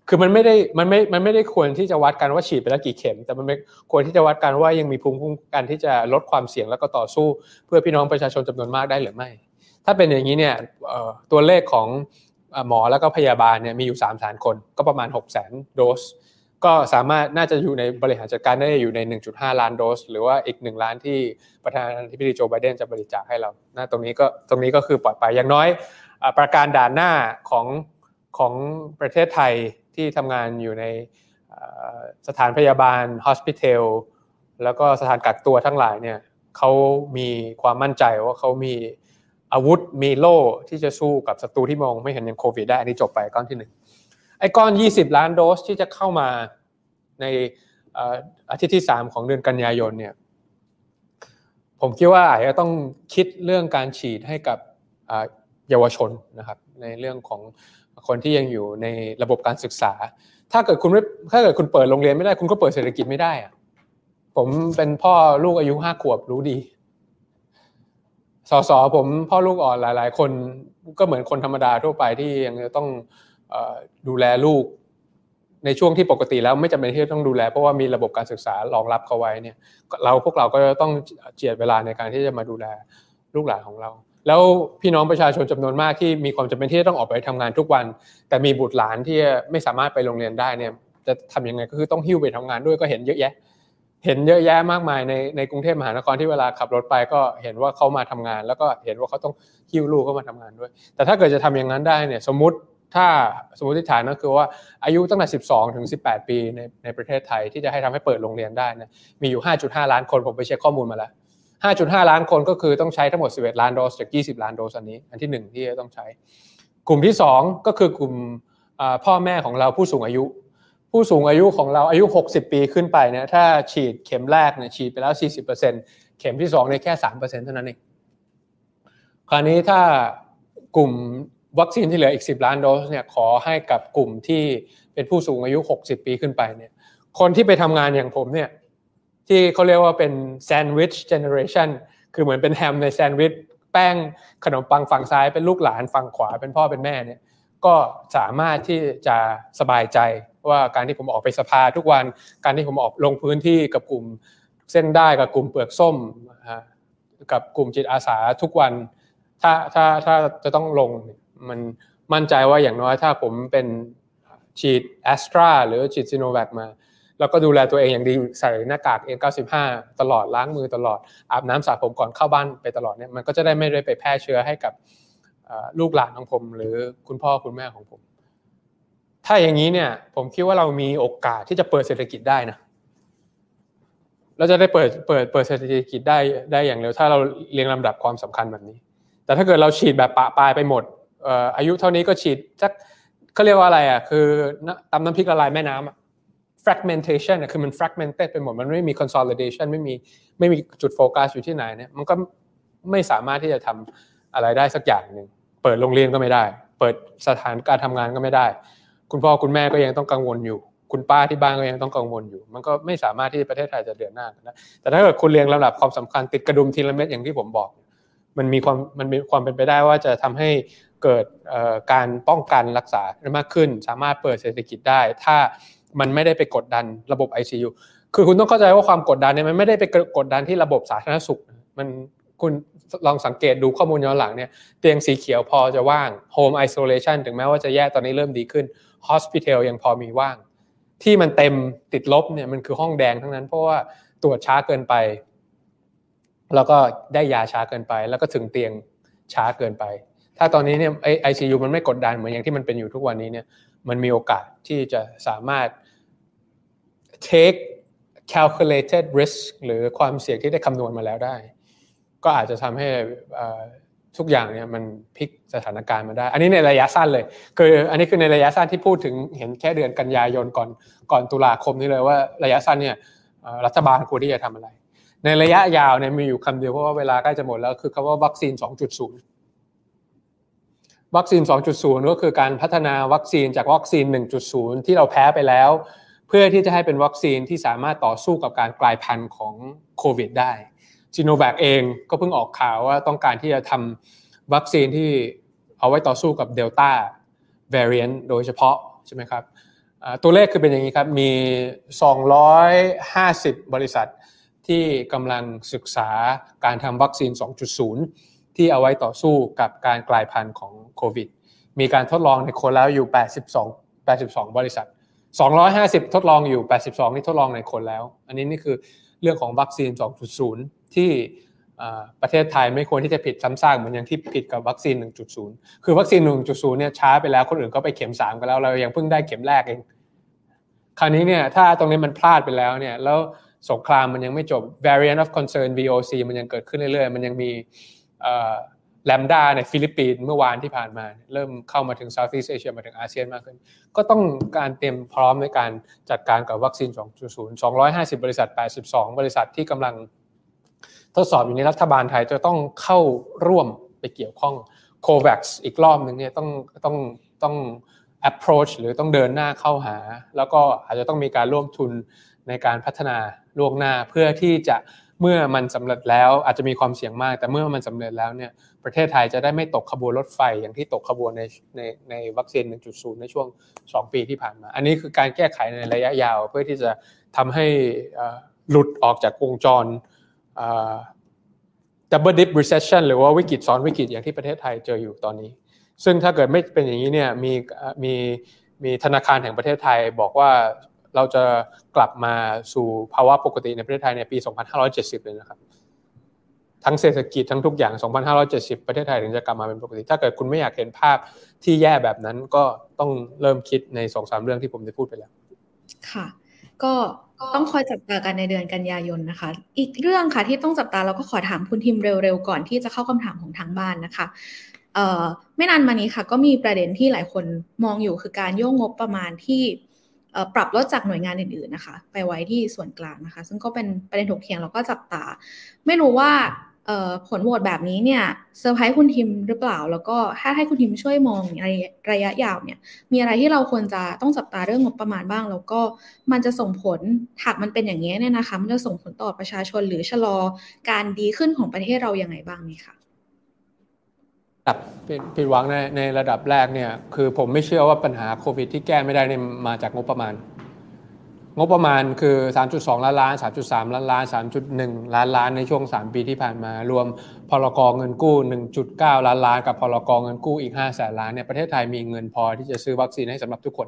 คือมันไม่ได้มันไม่มันไม่ได้ควรที่จะวัดกันว่าฉีดไปแล้วกี่เข็ม แต่มันควรที่จะวัดกันว่ายังมีภูมิคุ้มกันที่จะลดความเสี่ยงแล้วก็ต่อสู้ เพื่อพี่น้องประชาชนจำนวนมากได้หรือไม่ ถ้าเป็นอย่างนี้เนี่ยตัวเลขของหมอแล้วก็พยาบาลเนี่ยมีอยู่3ามแสนคนก็ประมาณ 6 แสนโดส ก็สามารถน่าจะอยู่ในบริหารจัดการได้อยู่ใน 1.5 ล้านโดส หรือว่าอีก 1 ล้านที่ประธานาธิบดีโจไบเดนจะบริจาคให้เรานะตรงนี้ก็ตรงนี้ก็คือปลอดภัยอย่างน้อย ประการด่านหน้าของของประเทศไทย ที่ทำงานอยู่ในสถานพยาบาลฮอสพิทอลแล้วก็สถานกักตัวทั้งหลายเนี่ยเขามีความมั่นใจว่าเขามีอาวุธมีโล่ที่จะสู้กับศัตรูที่มองไม่เห็นอย่างโควิดได้ อันนี้จบไปก้อนที่หนึ่งไอ้ก้อน 20 ล้านโดสที่จะเข้ามาในอาทิตย์ที่ 3 ของเดือนกันยายนเนี่ยผมคิดว่าอาจจะต้องคิดเรื่องการฉีดให้กับเยาวชนนะครับในเรื่องของ คนที่ยังอยู่ในระบบการศึกษา ถ้าเกิดคุณไม่ถ้าเกิดคุณเปิดโรงเรียนไม่ได้ คุณก็เปิดเศรษฐกิจไม่ได้อะผมเป็นพ่อลูกอายุห้าขวบรู้ดีสอสอผมพ่อลูกอ่อนหลาย ๆ คนก็เหมือนคนธรรมดาทั่วไปที่ยังจะต้องดูแลลูกในช่วงที่ปกติแล้วไม่จำเป็นที่จะต้องดูแล เพราะว่ามีระบบการศึกษารองรับเขาไว้เนี่ย เราพวกเราก็ต้องเจียดเวลาในการที่จะมาดูแลลูกหลานของเรา แล้วพี่น้องประชาชนจำนวนมากที่มีความจำเป็นที่จะต้องออกไปทำงานทุกวัน แต่มีบุตรหลานที่ไม่สามารถไปโรงเรียนได้เนี่ยจะทํำยังไงก็คือต้องหิ้วไปทำงานด้วยก็เห็นเยอะแยะ เห็นเยอะแยะมากมายในในกรุงเทพมหานครที่เวลาขับรถไปก็เห็นว่าเขามาทำงาน แล้วก็เห็นว่าเขาต้องหิ้วลูกเข้ามาทำงานด้วย แต่ถ้าเกิดจะทำอย่างนั้นได้เนี่ยสมมติถ้าสมมติฐานก็คือว่าอายุตั้งแต่ 12 ถึง 18 ปีในในประเทศไทยที่จะให้ทำให้เปิดโรงเรียนได้นะมีอยู่ 5.5 ล้านคนผมไปเช็คข้อมูลมาแล้ว 5.5 ล้านคนก็คือต้องใช้ทั้งหมด 11 ล้านโดสจาก 20 ล้านโดสอันนี้ อันที่ 1 ที่ต้องใช้ กลุ่มที่ 2 ก็คือกลุ่มพ่อแม่ของเราผู้สูงอายุ ผู้สูงอายุของเราอายุ 60 ปีขึ้นไปเนี่ยถ้าฉีดเข็มแรกเนี่ยฉีดไปแล้ว 40%เข็มที่2เนี่ยแค่ 3%เท่านั้นเองคราวนี้ถ้ากลุ่มวัคซีนที่เหลืออีก 10 ล้านโดสเนี่ยขอให้กับกลุ่มที่เป็นผู้สูงอายุ 60 ปีขึ้นไปเนี่ยคนที่ไปทำงานอย่างผมเนี่ย ที่เขาเรียกว่าเป็น sandwich generation คือเหมือนเป็นแฮมในแซนด์วิชแป้งขนมปังฝั่งซ้ายเป็นลูกหลานฝั่งขวาเป็นพ่อเป็นแม่เนี่ยก็สามารถที่จะสบายใจว่าการที่ผมออกไปสภาทุกวันการที่ผมออกลงพื้นที่กับกลุ่มเส้นได้กับกลุ่มเปลือกส้มกับกลุ่มจิตอาสาทุกวัน ถ้าถ้าถ้าจะต้องลงมันมั่นใจว่าอย่างน้อยถ้าผมเป็นฉีดแอสตราหรือฉีดซีโนแวคมา แล้วก็ดูแลตัวเองอย่างดีใส่หน้ากาก N95 ตลอดล้างมือตลอดอาบน้ำสระผมก่อนเข้าบ้านไปตลอดเนี่ยมันก็จะได้ไม่ได้ไปแพร่เชื้อให้กับลูกหลานของผม หรือคุณพ่อคุณแม่ของผม ถ้าอย่างนี้เนี่ยผมคิดว่าเรามีโอกาสที่จะเปิดเศรษฐกิจได้นะเราจะได้เปิดเปิดเปิดเศรษฐกิจได้ได้อย่างเร็วถ้าเราเรียงลำดับความสำคัญแบบนี้ แต่ถ้าเกิดเราฉีดแบบปะปลายไปหมดอายุเท่านี้ก็ฉีดสักเขาเรียกว่าอะไรอะคือตำน้ำพริกละลายแม่น้ำอะ fragmentation คือมัน fragmented ไปหมดมันไม่มี consolidation ไม่มีไม่มีจุดโฟกัสอยู่ที่ไหนเนี่ยมันก็ไม่สามารถที่จะทำอะไรได้สักอย่างหนึ่งเปิดโรงเรียนก็ไม่ได้ เปิดสถานการทำงานก็ไม่ได้ คุณพ่อคุณแม่ก็ยังต้องกังวลอยู่ คุณป้าที่บ้านก็ยังต้องกังวลอยู่ มันก็ไม่สามารถที่ประเทศไทยจะเดินหน้าได้แต่ถ้าเกิดคุณเรียงลำดับความสำคัญติดกระดุมทีละเม็ดอย่างที่ผมบอก มันมีความมันมีความเป็นไปได้ว่าจะทำให้เกิดการป้องกันรักษามากขึ้น สามารถเปิดเศรษฐกิจได้ ถ้า มันไม่ได้ไปกดดันระบบ ICU คือคุณต้องเข้าใจว่าความกดดันเนี่ยมันไม่ได้ไปกดดันที่ระบบสาธารณสุข มันคุณลองสังเกตดูข้อมูลย้อนหลังเนี่ยเตียงสีเขียวพอจะว่าง Home Isolation ถึงแม้ว่าจะแย่ตอนนี้เริ่มดีขึ้น Hospital ยังพอมีว่าง ที่มันเต็มติดลบเนี่ยมันคือห้องแดงทั้งนั้นเพราะว่าตรวจช้าเกินไป แล้วก็ได้ยาช้าเกินไป แล้วก็ถึงเตียงช้าเกินไป ถ้าตอนนี้เนี่ยไอซียูมันไม่กดดันเหมือนอย่างที่มันเป็นอยู่ทุกวันนี้เนี่ย มันมีโอกาสที่จะสามารถ take calculated risk หรือความเสี่ยงที่ได้คำนวณมาแล้วได้ ก็อาจจะทำให้ทุกอย่างเนี่ยมันพลิกสถานการณ์มาได้ อันนี้ในระยะสั้นเลย คืออันนี้คือในระยะสั้นที่พูดถึงเห็นแค่เดือนกันยายนก่อนก่อนตุลาคมนี้เลยว่าระยะสั้นเนี่ยรัฐบาลควรที่จะทำอะไร ในระยะยาวเนี่ยมีอยู่คำเดียวเพราะว่าเวลาใกล้จะหมดแล้วคือคำว่าวัคซีน 2.0 วัคซีน 2.0 ก็คือการพัฒนาวัคซีนจากวัคซีน 1.0 ที่เราแพ้ไปแล้ว เพื่อที่จะให้เป็นวัคซีนที่สามารถต่อสู้กับการกลายพันธุ์ของโควิดได้จีโนแวคเองก็เพิ่งออกข่าวว่าต้องการที่จะทำวัคซีนที่เอาไว้ต่อสู้กับเดลต้า variant โดยเฉพาะใช่ไหมครับตัวเลขคือเป็นอย่างนี้ครับ มี 250 บริษัทที่กำลังศึกษาการทำวัคซีน 2.0 ที่เอาไว้ต่อสู้กับการกลายพันธุ์ของโควิด มีการทดลองในคนแล้วอยู่ 82 82 บริษัท 250 ทดลองอยู่ 82 นี่ทดลองในคนแล้ว อันนี้นี่คือเรื่องของวัคซีน 2.0 ที่ประเทศไทยไม่ควรที่จะผิดซ้ำซากเหมือนอย่างที่ผิดกับวัคซีน 1.0 คือวัคซีน 1.0 เนี่ยช้าไปแล้วคนอื่นก็ไปเข็ม 3 กันแล้ว เรายังเพิ่งได้เข็มแรกเอง คราวนี้เนี่ยถ้าตรงนี้มันพลาดไปแล้วเนี่ยแล้วสงครามมันยังไม่จบ variant of concern VOC มันยังเกิดขึ้นเรื่อยๆ มันยังมี แลมด้าในฟิลิปปินส์เมื่อวานที่ผ่านมา เริ่มเข้ามาถึง Southeast Asia มาถึงอาเซียนมากขึ้น ก็ต้องการเตรียมพร้อมในการจัดการกับวัคซีน 2.0 250 บริษัท 82 บริษัทที่กำลังทดสอบอยู่ในรัฐบาลไทยจะต้องเข้าร่วมไปเกี่ยวข้อง COVAX อีกรอบหนึ่งเนี่ยต้องต้องต้อง approach หรือต้องเดินหน้าเข้าหา แล้วก็อาจจะต้องมีการร่วมทุนในการพัฒนาล่วงหน้าเพื่อที่จะ เมื่อมันสำเร็จแล้วอาจจะมีความเสี่ยงมาก แต่เมื่อมันสำเร็จแล้วเนี่ยประเทศไทยจะได้ไม่ตกขบวนรถไฟอย่างที่ตกขบวนในในในวัคซีน 1.0 ในช่วง 2 ปีที่ผ่านมา อันนี้คือการแก้ไขในระยะยาวเพื่อที่จะทำให้หลุดออกจากวงจร double dip recession หรือว่าวิกฤตซ้อนวิกฤตอย่างที่ประเทศไทยเจออยู่ตอนนี้ ซึ่งถ้าเกิดไม่เป็นอย่างนี้เนี่ยมีมีมีธนาคารแห่งประเทศไทยบอกว่า เราจะกลับมาสู่ภาวะปกติในประเทศไทยในปี 2570 เลยนะครับ ทั้งเศรษฐกิจทั้งทุกอย่าง 2570 ประเทศไทยถึงจะกลับมาเป็นปกติ ถ้าเกิดคุณไม่อยากเห็นภาพที่แย่แบบนั้นก็ต้องเริ่มคิดในสองสามเรื่องที่ผมได้พูดไปแล้ว ค่ะ ก็ต้องคอยจับตากันในเดือนกันยายนนะคะ อีกเรื่องค่ะที่ต้องจับตาเราก็ขอถามคุณทิมเร็วๆก่อนที่จะเข้าคำถามของทางบ้านนะคะเออไม่นานมานี้ค่ะ ก็มีประเด็นที่หลายคนมองอยู่คือการโยกงบประมาณที่ ปรับลดจากหน่วยงานอื่นๆนะคะ ไปไว้ที่ส่วนกลางนะคะ ซึ่งก็เป็นประเด็นถกเถียงแล้วก็จับตา ไม่รู้ว่าผลโหวตแบบนี้เนี่ยเซอร์ไพรส์คุณทิมหรือเปล่า แล้วก็ถ้าให้คุณทิมช่วยมองในระยะยาวเนี่ย มีอะไรที่เราควรจะต้องจับตาเรื่องงบประมาณบ้าง แล้วก็มันจะส่งผลหากมันเป็นอย่างนี้เนี่ยนะคะ มันจะส่งผลต่อประชาชนหรือชะลอการดีขึ้นของประเทศเราอยังไงบ้างไหมคะ ผิดหวังในในระดับแรกเนี่ยคือผมไม่เชื่อว่าปัญหาโควิดที่แก้ไม่ได้เนี่ยมาจากงบประมาณ งบประมาณคือ 3.2 ล้านล้าน 3.3 ล้านล้าน 3.1 ล้านล้านในช่วง 3 ปีที่ผ่านมา รวมพลกรเงินกู้ 1.9 ล้านล้านกับพลกรเงินกู้อีก5แสนล้านเนี่ยประเทศไทยมีเงินพอที่จะซื้อวัคซีนให้สำหรับทุกคน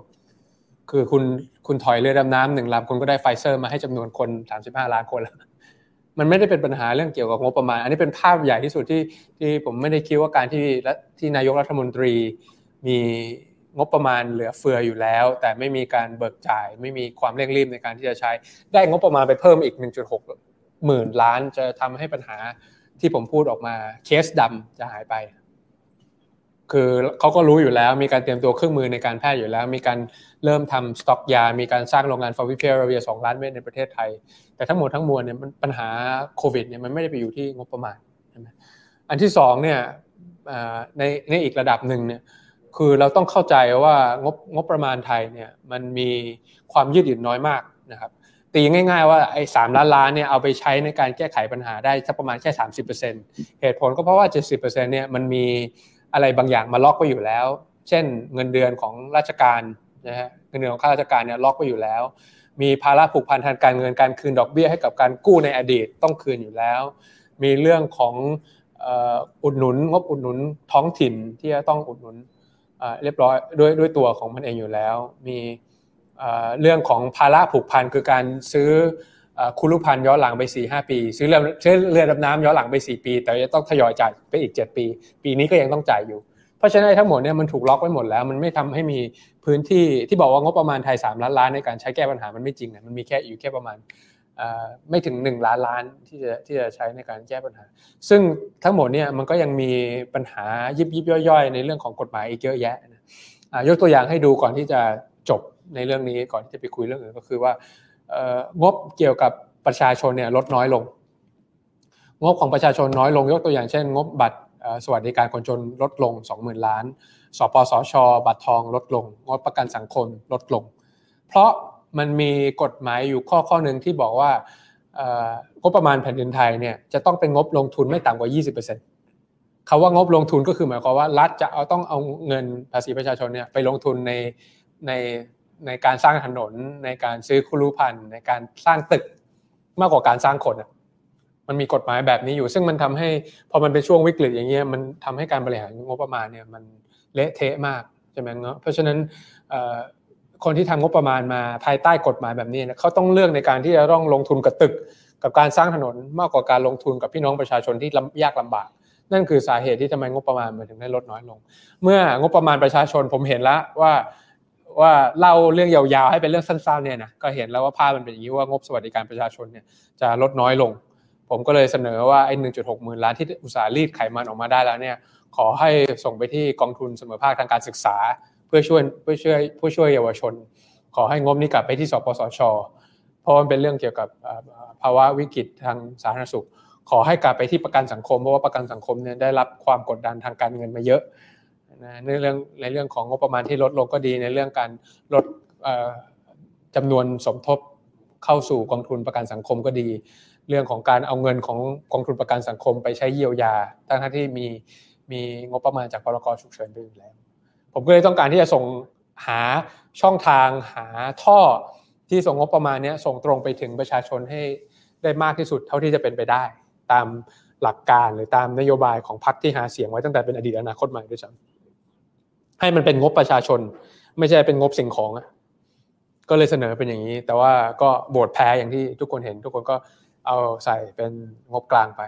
คือคุณคุณถอยเรือดำน้ำหนึ่งลำคุณก็ได้ไฟเซอร์มาให้จำนวนคน 35 ล้านคนแล้ว มันไม่ได้เป็นปัญหาเรื่องเกี่ยวกับงบประมาณ อันนี้เป็นภาพใหญ่ที่สุดที่ที่ผมไม่ได้คิดว่าการที่ที่นายกรัฐมนตรี มีงบประมาณเหลือเฟืออยู่แล้ว แต่ไม่มีการเบิกจ่าย ไม่มีความเร่งรีบในการที่จะใช้ ได้งบประมาณไปเพิ่มอีก 1.6 หมื่นล้าน จะทำให้ปัญหาที่ผมพูดออกมาเคสดำจะหายไป คือเขาก็รู้อยู่แล้ว มีการเตรียมตัวเครื่องมือในการแพทย์อยู่แล้ว มีการเริ่มทำสต็อกยา มีการสร้างโรงงานฟาวิเพียร์เวียสองล้านเม็ดในประเทศไทย แต่ทั้งหมดทั้งมวลเนี่ยปัญหาโควิดเนี่ยมันไม่ได้ไปอยู่ที่งบประมาณอันที่สองเนี่ยในในอีกระดับหนึ่งเนี่ยคือเราต้องเข้าใจว่างบงบประมาณไทยเนี่ยมันมีความยืดหยุ่นน้อยมากนะครับตีง่ายๆว่าไอ้สามล้านล้านเนี่ยเอาไปใช้ในการแก้ไขปัญหาได้สักประมาณแค่สามสิบเปอร์เซ็นต์เหตุผลก็เพราะว่าเจ็ดสิบเปอร์เซ็นต์เนี่ยมันมี อะไรบางอย่างมาล็อกไว้อยู่แล้ว เช่น เงินเดือนของราชการนะฮะเงินเดือนของข้าราชการเนี่ยล็อกไว้อยู่แล้ว มีภาระผูกพันทางการเงินการคืนดอกเบี้ยให้กับการกู้ในอดีตต้องคืนอยู่แล้ว มีเรื่องของอุดหนุนงบอุดหนุนท้องถิ่นที่จะต้องอุดหนุนเรียบร้อยด้วยด้วยตัวของมันเองอยู่แล้ว มีเรื่องของภาระผูกพันคือการซื้อ คุณลูกพันย้อนหลังไป4ีหปี ซื้อเรือซื้อเรือดำน้ำย้อนหลังไป 4 ปี แต่จะต้องทยอยจ่ายไปอีก 7 ปี ปีนี้ก็ยังต้องจ่ายอยู่ เพราะฉะนั้นทั้งหมดเนี่ยมันถูกล็อกไว้หมดแล้ว มันไม่ทำให้มีพื้นที่ที่บอกว่างบประมาณไทย3ล้านล้านในการใช้แก้ปัญหามันไม่จริงนะมันมีแค่อยู่แค่ประมาณไม่ถึง 1 ล้านล้านที่จะที่จะใช้ในการแก้ปัญหา ซึ่งทั้งหมดเนี่ยมันก็ยังมีปัญหายิบยิบย่อยๆ ในเรื่องของกฎหมายอีกเยอะแยะนะยกตัวอย่างให้ดูก่อนที่จะจบในเรื่องนี้ก่อนที่จะไปคุยเรื่องอื่นก็คือว่า งบเกี่ยวกับประชาชนเนี่ยลดน้อยลง งบของประชาชนน้อยลงยกตัวอย่างเช่น งบบัตรสวัสดิการคนจนลดลง 20,000 ล้าน สปสช บัตรทองลดลง งบประกันสังคมลดลง เพราะมันมีกฎหมายอยู่ข้อข้อหนึ่งที่บอกว่างบประมาณแผ่นดินไทยเนี่ยจะต้องเป็นงบลงทุนไม่ต่ำกว่า 20%คาว่างบลงทุนก็คือหมายความว่ารัฐจะเอาต้องเอาเงินภาษีประชาชนเนี่ยไปลงทุนในใน ในการสร้างถนน ในการซื้อคุรุพันธ์ในการสร้างตึกมากกว่าการสร้างคนมันมีกฎหมายแบบนี้อยู่ ซึ่งมันทำให้พอมันเป็นช่วงวิกฤตอย่างเงี้ยมันทำให้การบริหารงบประมาณเนี่ยมันเละเทะมากใช่ไหมเนาะเพราะฉะนั้นคนที่ทำงบประมาณมาภายใต้กฎหมายแบบนี้เขาต้องเลือกในการที่จะต้องลงทุนกับตึก กับการสร้างถนนมากกว่าการลงทุนกับพี่น้องประชาชนที่ยากลำบากนั่นคือสาเหตุที่ทำไมงบประมาณมันถึงได้ลดน้อยลง เมื่องบประมาณประชาชนผมเห็นแล้วว่า ว่าเล่าเรื่องยาวๆให้เป็นเรื่องสั้นๆเนี่ยนะก็เห็นแล้วว่าภาพมันเป็นอย่างนี้ว่างบสวัสดิการประชาชนเนี่ยจะลดน้อยลง ผมก็เลยเสนอว่าไอ้หนึ่งจุดหกหมื่นล้านที่อุตสาหรีดไขมันออกมาได้แล้วเนี่ยขอให้ส่งไปที่กองทุนเสมอภาคทางการศึกษา เพื่อช่วยเพื่อช่วยผู้ช่วยเยาวชน ขอให้งบนี้กลับไปที่สปสชเพราะมันเป็นเรื่องเกี่ยวกับภาวะวิกฤตทางสาธารณสุข ขอให้กลับไปที่ประกันสังคมเพราะว่าประกันสังคมเนี่ยได้รับความกดดันทางการเงินมาเยอะ ในเรื่องในเรื่องของงบประมาณที่ลดลงก็ดีในเรื่องการลดจำนวนสมทบเข้าสู่กองทุนประกันสังคมก็ดี เรื่องของการเอาเงินของกองทุนประกันสังคมไปใช้เยียวยาทั้งที่มีมีงบประมาณจากพรกฉุกเฉินไปอยู่แล้ว ผมก็เลยต้องการที่จะส่งหาช่องทางหาท่อที่ส่งงบประมาณนี้ส่งตรงไปถึงประชาชนให้ได้มากที่สุดเท่าที่จะเป็นไปได้ ตามหลักการหรือตามนโยบายของพรรคที่หาเสียงไว้ตั้งแต่เป็นอดีตอนาคตใหม่ด้วยซ้ำ ให้มันเป็นงบประชาชน ไม่ใช่เป็นงบสิ่งของอะก็เลยเสนอเป็นอย่างนี้ แต่ว่าก็โหวตแพ้อย่างที่ทุกคนเห็น ทุกคนก็เอาใส่เป็นงบกลางไป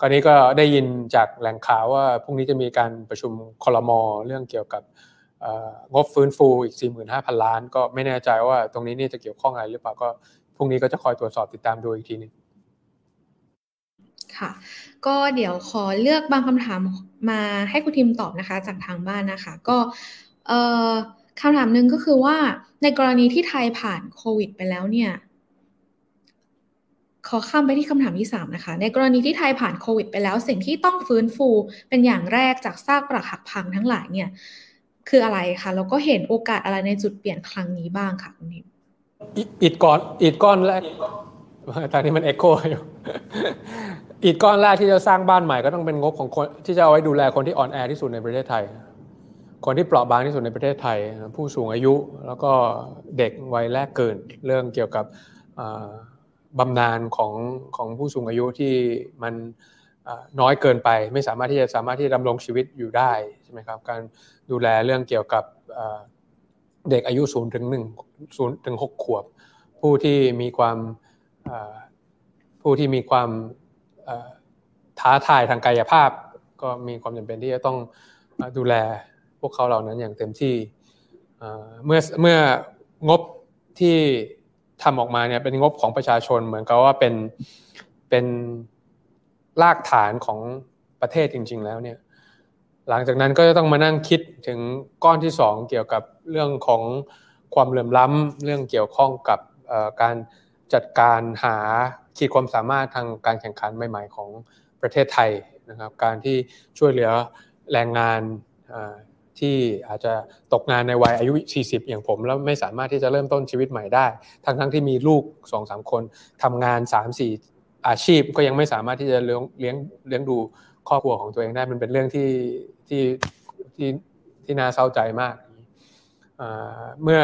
กรณีก็ได้ยินจากแหล่งข่าวว่าพรุ่งนี้จะมีการประชุมคอรมอเรื่องเกี่ยวกับงบฟื้นฟูอีก 45,000 ล้าน ก็ไม่แน่ใจว่าตรงนี้นี่จะเกี่ยวข้องอะไรหรือเปล่าก็พรุ่งนี้ก็จะคอยตรวจสอบติดตามดูอีกทีนึง ค่ะ ก็เดี๋ยวขอเลือกบางคำถามมาให้คุณทีมตอบนะคะ จากทางบ้านนะคะ ก็คำถามหนึ่งก็คือว่าในกรณีที่ไทยผ่านโควิด ไปแล้วเนี่ย ขอข้ามไปที่คำถามที่ 3 นะคะ ในกรณีที่ไทยผ่านโควิด ไปแล้ว สิ่งที่ต้องฟื้นฟูเป็นอย่างแรกจากซากปรักหักพังทั้งหลายเนี่ย คืออะไรคะแล้วก็เห็นโอกาสอะไรในจุดเปลี่ยนครั้งนี้บ้างคะคุณนิมอิฐก้อนอิฐก้อนแรกตอนนี้มันเอ็กโคอยู่ อิฐก้อนแรกที่จะสร้างบ้านใหม่ก็ต้องเป็นงบของคนที่จะเอาไว้ดูแลคนที่อ่อนแอที่สุดในประเทศไทย คนที่เปราะบางที่สุดในประเทศไทย ผู้สูงอายุแล้วก็เด็กวัยแรกเกิดเรื่องเกี่ยวกับบำนาญของของผู้สูงอายุที่มันน้อยเกินไป ไม่สามารถที่จะสามารถที่ดำรงชีวิตอยู่ได้ใช่ไหมครับการดูแลเรื่องเกี่ยวกับเด็กอายุศูนย์ถึงหนึ่งศูนย์ถึงหกขวบ ผู้ที่มีความผู้ที่มีความ ท้าทายทางกายภาพ ก็มีความจำเป็นที่จะต้องดูแลพวกเขาเหล่านั้นอย่างเต็มที่เมื่อเมื่องบที่ทำออกมาเนี่ยเป็นงบของประชาชนเหมือนกับว่าเป็นเป็นรากฐานของประเทศจริง ๆ แล้วเนี่ยหลังจากนั้นก็จะต้องมานั่งคิดถึงก้อนที่สองเกี่ยวกับเรื่องของความเหลื่อมล้ำเรื่องเกี่ยวข้องกับการจัดการหา ขีดความสามารถทางการแข่งขันใหม่ ๆ ของประเทศไทยนะครับ การที่ช่วยเหลือแรงงานที่อาจจะตกงานในวัยอายุ 40 อย่างผม แล้วไม่สามารถที่จะเริ่มต้นชีวิตใหม่ได้ ทั้งทั้งที่มีลูก2อสคนทำงาน 3-4 อาชีพก็ยังไม่สามารถที่จะเลี้ยงเลี้ยงเลี้ยงดูครอบครัวของตัวเองได้มันเป็นเรื่องที่ที่ที่ที่น่าเศร้าใจมาก เมื่อ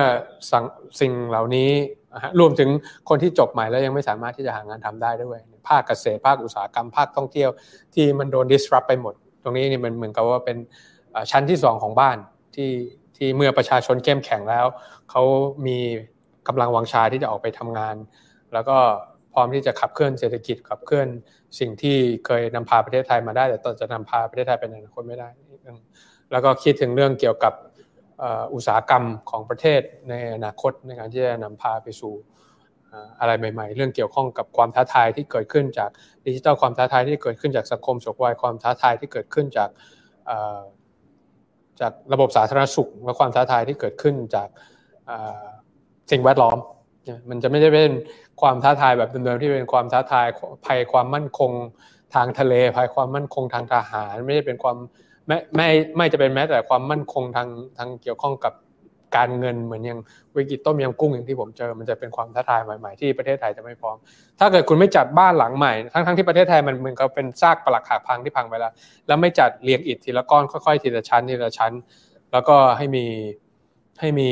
สิ่งเหล่านี้ รวมถึงคนที่จบใหม่แล้วยังไม่สามารถที่จะหางานทำได้ด้วย ภาคเกษตรภาคอุตสาหกรรมภาคท่องเที่ยวที่มันโดน disrupt ไปหมด ตรงนี้นี่มันเหมือนกับว่าเป็นชั้นที่สองของบ้านที่ที่เมื่อประชาชนเข้มแข็งแล้วเขามีกำลังวังชาที่จะออกไปทำงาน แล้วก็พร้อมที่จะขับเคลื่อนเศรษฐกิจขับเคลื่อนสิ่งที่เคยนำพาประเทศไทยมาได้ แต่ตอนจะนำพาประเทศไทยไปในอนาคตไม่ได้ แล้วก็คิดถึงเรื่องเกี่ยวกับ อุตสาหกรรมของประเทศในอนาคตในการที่จะนำพาไปสู่อะไรใหม่ ๆ เรื่องเกี่ยวข้องกับความท้าทายที่เกิดขึ้นจากดิจิทัลความท้าทายที่เกิดขึ้นจากสังคมสกวายความท้าทายที่เกิดขึ้นจากจากระบบสาธารณสุขและความท้าทายที่เกิดขึ้นจากสิ่งแวดล้อม มันจะไม่ได้เป็นความท้าทายแบบเดิมๆที่เป็นความท้าทายภัยความมั่นคงทางทะเลภัยความมั่นคงทางทหาร ไม่ได้เป็นความ ไม่ไม่ไม่จะเป็นแม้แต่ความมั่นคงทางทางเกี่ยวข้องกับการเงินเหมือนอย่างวิกฤตต้มยำกุ้งอย่างที่ผมเจอ มันจะเป็นความท้าทายใหม่ๆที่ประเทศไทยจะไม่พร้อม ถ้าเกิดคุณไม่จัดบ้านหลังใหม่ ทั้งๆที่ประเทศไทยมันเหมือนกับเป็นซากปลักหักพังที่พังไปแล้ว แล้วไม่จัดเรียงอิฐทีละก้อนค่อยๆทีละชั้นทีละชั้น แล้วก็ให้มีให้มี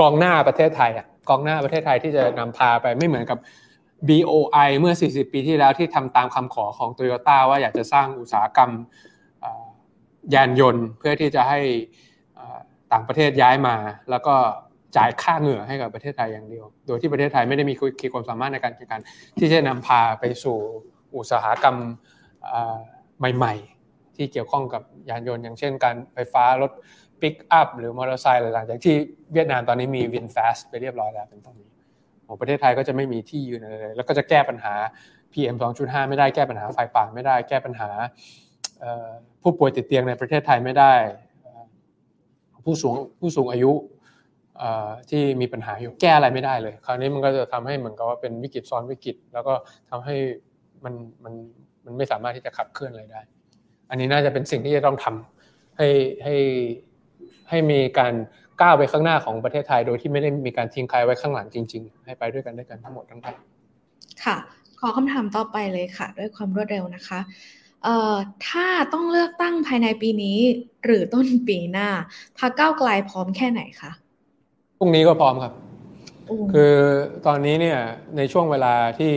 กองหน้าประเทศไทยอะกองหน้าประเทศไทยที่จะนำพาไปไม่เหมือนกับ BOI เมื่อ 40 ปีที่แล้วที่ทำตามคำขอของ t o y ยต้าว่าอยากจะสร้างอุตสาหกรรม ยานยนต์เพื่อที่จะให้ต่างประเทศย้ายมา แล้วก็จ่ายค่าเหงื่อให้กับประเทศไทยอย่างเดียว โดยที่ประเทศไทยไม่ได้มีขีดความสามารถในการแข่งขันที่จะนำพาไปสู่อุตสาหกรรมใหม่ๆ ที่เกี่ยวข้องกับยานยนต์ อย่างเช่น การไฟฟ้ารถปิกอัพหรือมอเตอร์ไซค์อะไรต่างๆที่เวียดนามตอนนี้มีวินแฟสไปเรียบร้อยแล้วเป็นต้นนี้ของประเทศไทยก็จะไม่มีที่ยืนอะไรเลยแล้วก็จะแก้ปัญหา PM 2.5 ไม่ได้แก้ปัญหาไฟป่าไม่ได้แก้ปัญหา ผู้ป่วยติดเตียงในประเทศไทยไม่ได้ ผู้สูงผู้สูงอายุที่มีปัญหาอยู่แก้อะไรไม่ได้เลย คราวนี้มันก็จะทำให้เหมือนกับว่าเป็นวิกฤตซ้อนวิกฤต แล้วก็ทำให้มันมันมันไม่สามารถที่จะขับเคลื่อนอะไรได้ อันนี้น่าจะเป็นสิ่งที่จะต้องทำให้ให้ให้มีการก้าวไปข้างหน้าของประเทศไทย โดยที่ไม่ได้มีการทิ้งใครไว้ข้างหลังจริง ๆ ให้ไปด้วยกันด้วยกันทั้งหมดทั้งทั้งค่ะ ขอคำถามต่อไปเลยค่ะ ด้วยความรวดเร็วนะคะ เอ่อถ้าต้องเลือกตั้งภายในปีนี้ หรือต้นปีหน้าพรรคก้าวไกลพร้อมแค่ไหนคะพรุ่งนี้ก็พร้อมครับ คือตอนนี้เนี่ยในช่วงเวลาที่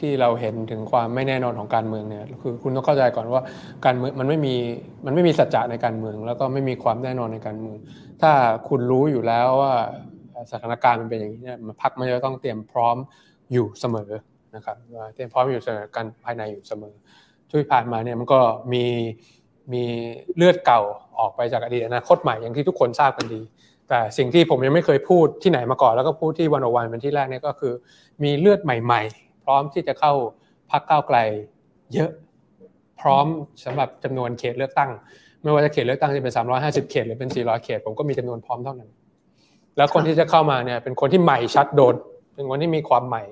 ที่เราเห็นถึงความไม่แน่นอนของการเมืองเนี่ยคือคุณต้องเข้าใจก่อนว่าการเมืองมันไม่มีมันไม่มีสัจจะในการเมือง แล้วก็ไม่มีความแน่นอนในการเมือง ถ้าคุณรู้อยู่แล้วว่าสถานการณ์มันเป็นอย่างนี้เนี่ยพักมันจะต้องเตรียมพร้อมอยู่เสมอนะครับเตรียมพร้อมอยู่เสมอกันภายในอยู่เสมอ ที่ผ่านมาเนี่ยมันก็มีมีเลือดเก่าออกไปจากอดีตอนาคตใหม่อย่างที่ทุกคนทราบกันดี แต่สิ่งที่ผมยังไม่เคยพูดที่ไหนมาก่อนแล้วก็พูดที่วันอวันเป็นที่แรกเนี่ยก็คือ มีเลือดใหม่ ๆ พร้อมที่จะเข้าพักก้าวไกลเยอะ พร้อมสำหรับจำนวนเขตเลือกตั้ง ไม่ว่าจะเขตเลือกตั้งจะเป็น 350 เขตหรือเป็น 400 เขต ผมก็มีจำนวนพร้อมเท่านั้น แล้วคนที่จะเข้ามาเนี่ยเป็นคนที่ใหม่ชัดโดดเป็นคนที่มีความใหม่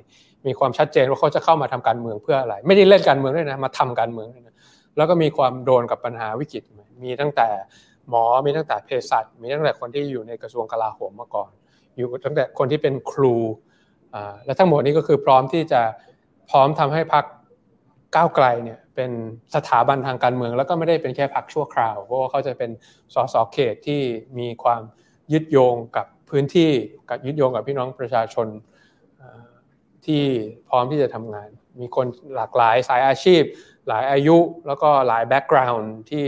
มีความชัดเจนว่าเขาจะเข้ามาทำการเมืองเพื่ออะไร ไม่ได้เล่นการเมืองด้วยนะมาทำการเมืองนะแล้วก็มีความโดนกับปัญหาวิกฤตมีตั้งแต่หมอมีตั้งแต่เภสัชมีตั้งแต่คนที่อยู่ในกระทรวงกลาโหมมาก่อน อยู่ตั้งแต่คนที่เป็นครูและทั้งหมดนี้ก็คือพร้อมที่จะพร้อมทำให้พักก้าวไกลเนี่ยเป็นสถาบันทางการเมือง แล้วก็ไม่ได้เป็นแค่พักชั่วคราว เพราะว่าเขาจะเป็นสสเขตที่มีความยึดโยงกับพื้นที่กับยึดโยงกับพี่น้องประชาชน ที่พร้อมที่จะทำงาน มีคนหลากหลายสายอาชีพ หลายอายุแล้วก็หลาย background ที่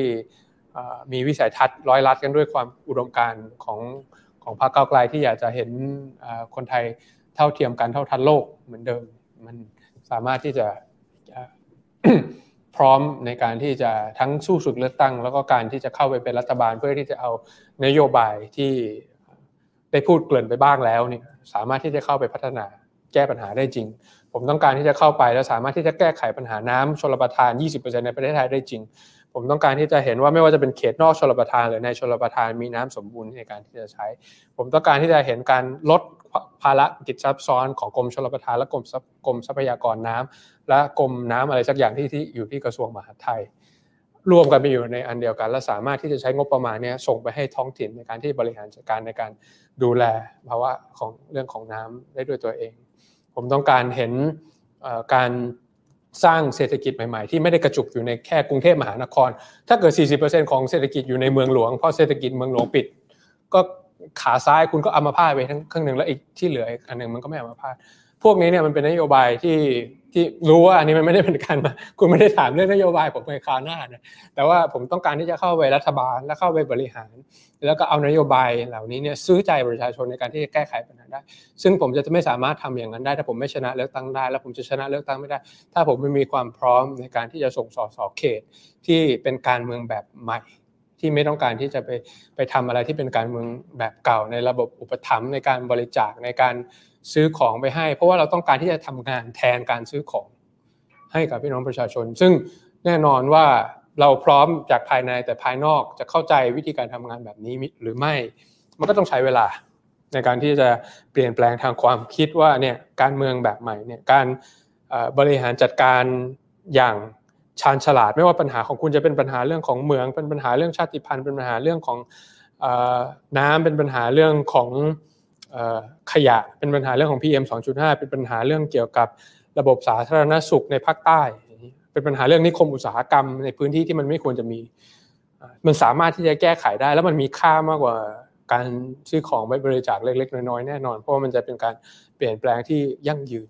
มีวิสัยทัศน์ร้อยรัดกันด้วยความอุดมการณ์ของของพรรคก้าวไกลที่อยากจะเห็นคนไทยเท่าเทียมกันเท่าทันโลกเหมือนเดิม มันสามารถที่จะพร้อมในการที่จะทั้งสู้ศึกเลือกตั้ง แล้วก็การที่จะเข้าไปเป็นรัฐบาลเพื่อที่จะเอานโยบายที่ได้พูดเกริ่นไปบ้างแล้วเนี่ยสามารถที่จะเข้าไปพัฒนา แก้ปัญหาได้จริง ผมต้องการที่จะเข้าไปแล้วสามารถที่จะแก้ไขปัญหาน้ำชลประทาน 20%ในประเทศไทยได้จริง ผมต้องการที่จะเห็นว่าไม่ว่าจะเป็นเขตนอกชลประทานหรือในชลประทานมีน้ำสมบูรณ์ในการที่จะใช้ ผมต้องการที่จะเห็นการลดภาระกิจซับซ้อนของกรมชลประทานและกรมกรมทรัพยากรน้ำและกรมน้ำอะไรสักอย่างที่ที่อยู่ที่กระทรวงมหาดไทยรวมกันไปอยู่ในอันเดียวกัน และสามารถที่จะใช้งบประมาณนี้ส่งไปให้ท้องถิ่นในการที่บริหารจัดการในการดูแลภาวะของเรื่องของน้ำได้ด้วยตัวเอง ผมต้องการเห็นการสร้างเศรษฐกิจใหม่ๆ ที่ไม่ได้กระจุกอยู่ในแค่กรุงเทพมหานคร ถ้าเกิด 40%ของเศรษฐกิจอยู่ในเมืองหลวงเพราะเศรษฐกิจเมืองหลวงปิด ก็ขาซ้ายคุณก็อัมาพาตไปทั้งครึ่งหนึ่งแล้วอีกที่เหลืออันหนึ่งมันก็ไม่อัมาพาต พวกนี้เนี่ยมันเป็นนโยบายที่ที่รู้ว่าอันนี้มันไม่ได้เป็นการมาคุณไม่ได้ถามเรื่องนโยบายผมในคราวหน้านะแต่ว่าผมต้องการที่จะเข้าไปรัฐบาลและเข้าไปบริหาร แล้วก็เอานโยบายเหล่านี้เนี่ยซื้อใจประชาชนในการที่จะแก้ไขปัญหาได้ ซึ่งผมจะไม่สามารถทำอย่างนั้นได้ ถ้าผมไม่ชนะเลือกตั้งได้ แล้วผมจะชนะเลือกตั้งไม่ได้ ถ้าผมไม่มีความพร้อมในการที่จะส่งสอสอเขต ที่เป็นการเมืองแบบใหม่ที่ไม่ต้องการที่จะไปไปทำอะไรที่เป็นการเมืองแบบเก่าในระบบอุปถัมภ์ในการบริจาคในการ ซื้อของไปให้ เพราะว่าเราต้องการที่จะทำงานแทนการซื้อของให้กับพี่น้องประชาชน ซึ่งแน่นอนว่าเราพร้อมจากภายในแต่ภายนอกจะเข้าใจวิธีการทำงานแบบนี้หรือไม่ มันก็ต้องใช้เวลาในการที่จะเปลี่ยนแปลงทางความคิดว่าเนี่ยการเมืองแบบใหม่เนี่ยการบริหารจัดการอย่างชาญฉลาด ไม่ว่าปัญหาของคุณจะเป็นปัญหาเรื่องของเมือง เป็นปัญหาเรื่องชาติพันธุ์เป็นปัญหาเรื่องของน้ำเป็นปัญหาเรื่องของ ขยะเป็นปัญหาเรื่องของ PM 2.5 เป็นปัญหาเรื่องเกี่ยวกับระบบสาธารณสุขในภาคใต้ เป็นปัญหาเรื่องนิคมอุตสาหกรรมในพื้นที่ที่มันไม่ควรจะมี มันสามารถที่จะแก้ไขได้ แล้วมันมีค่ามากกว่าการซื้อของไปบริจาคเล็ก ๆ น้อยๆแน่นอน เพราะว่ามันจะเป็นการเปลี่ยนแปลงที่ยั่งยืน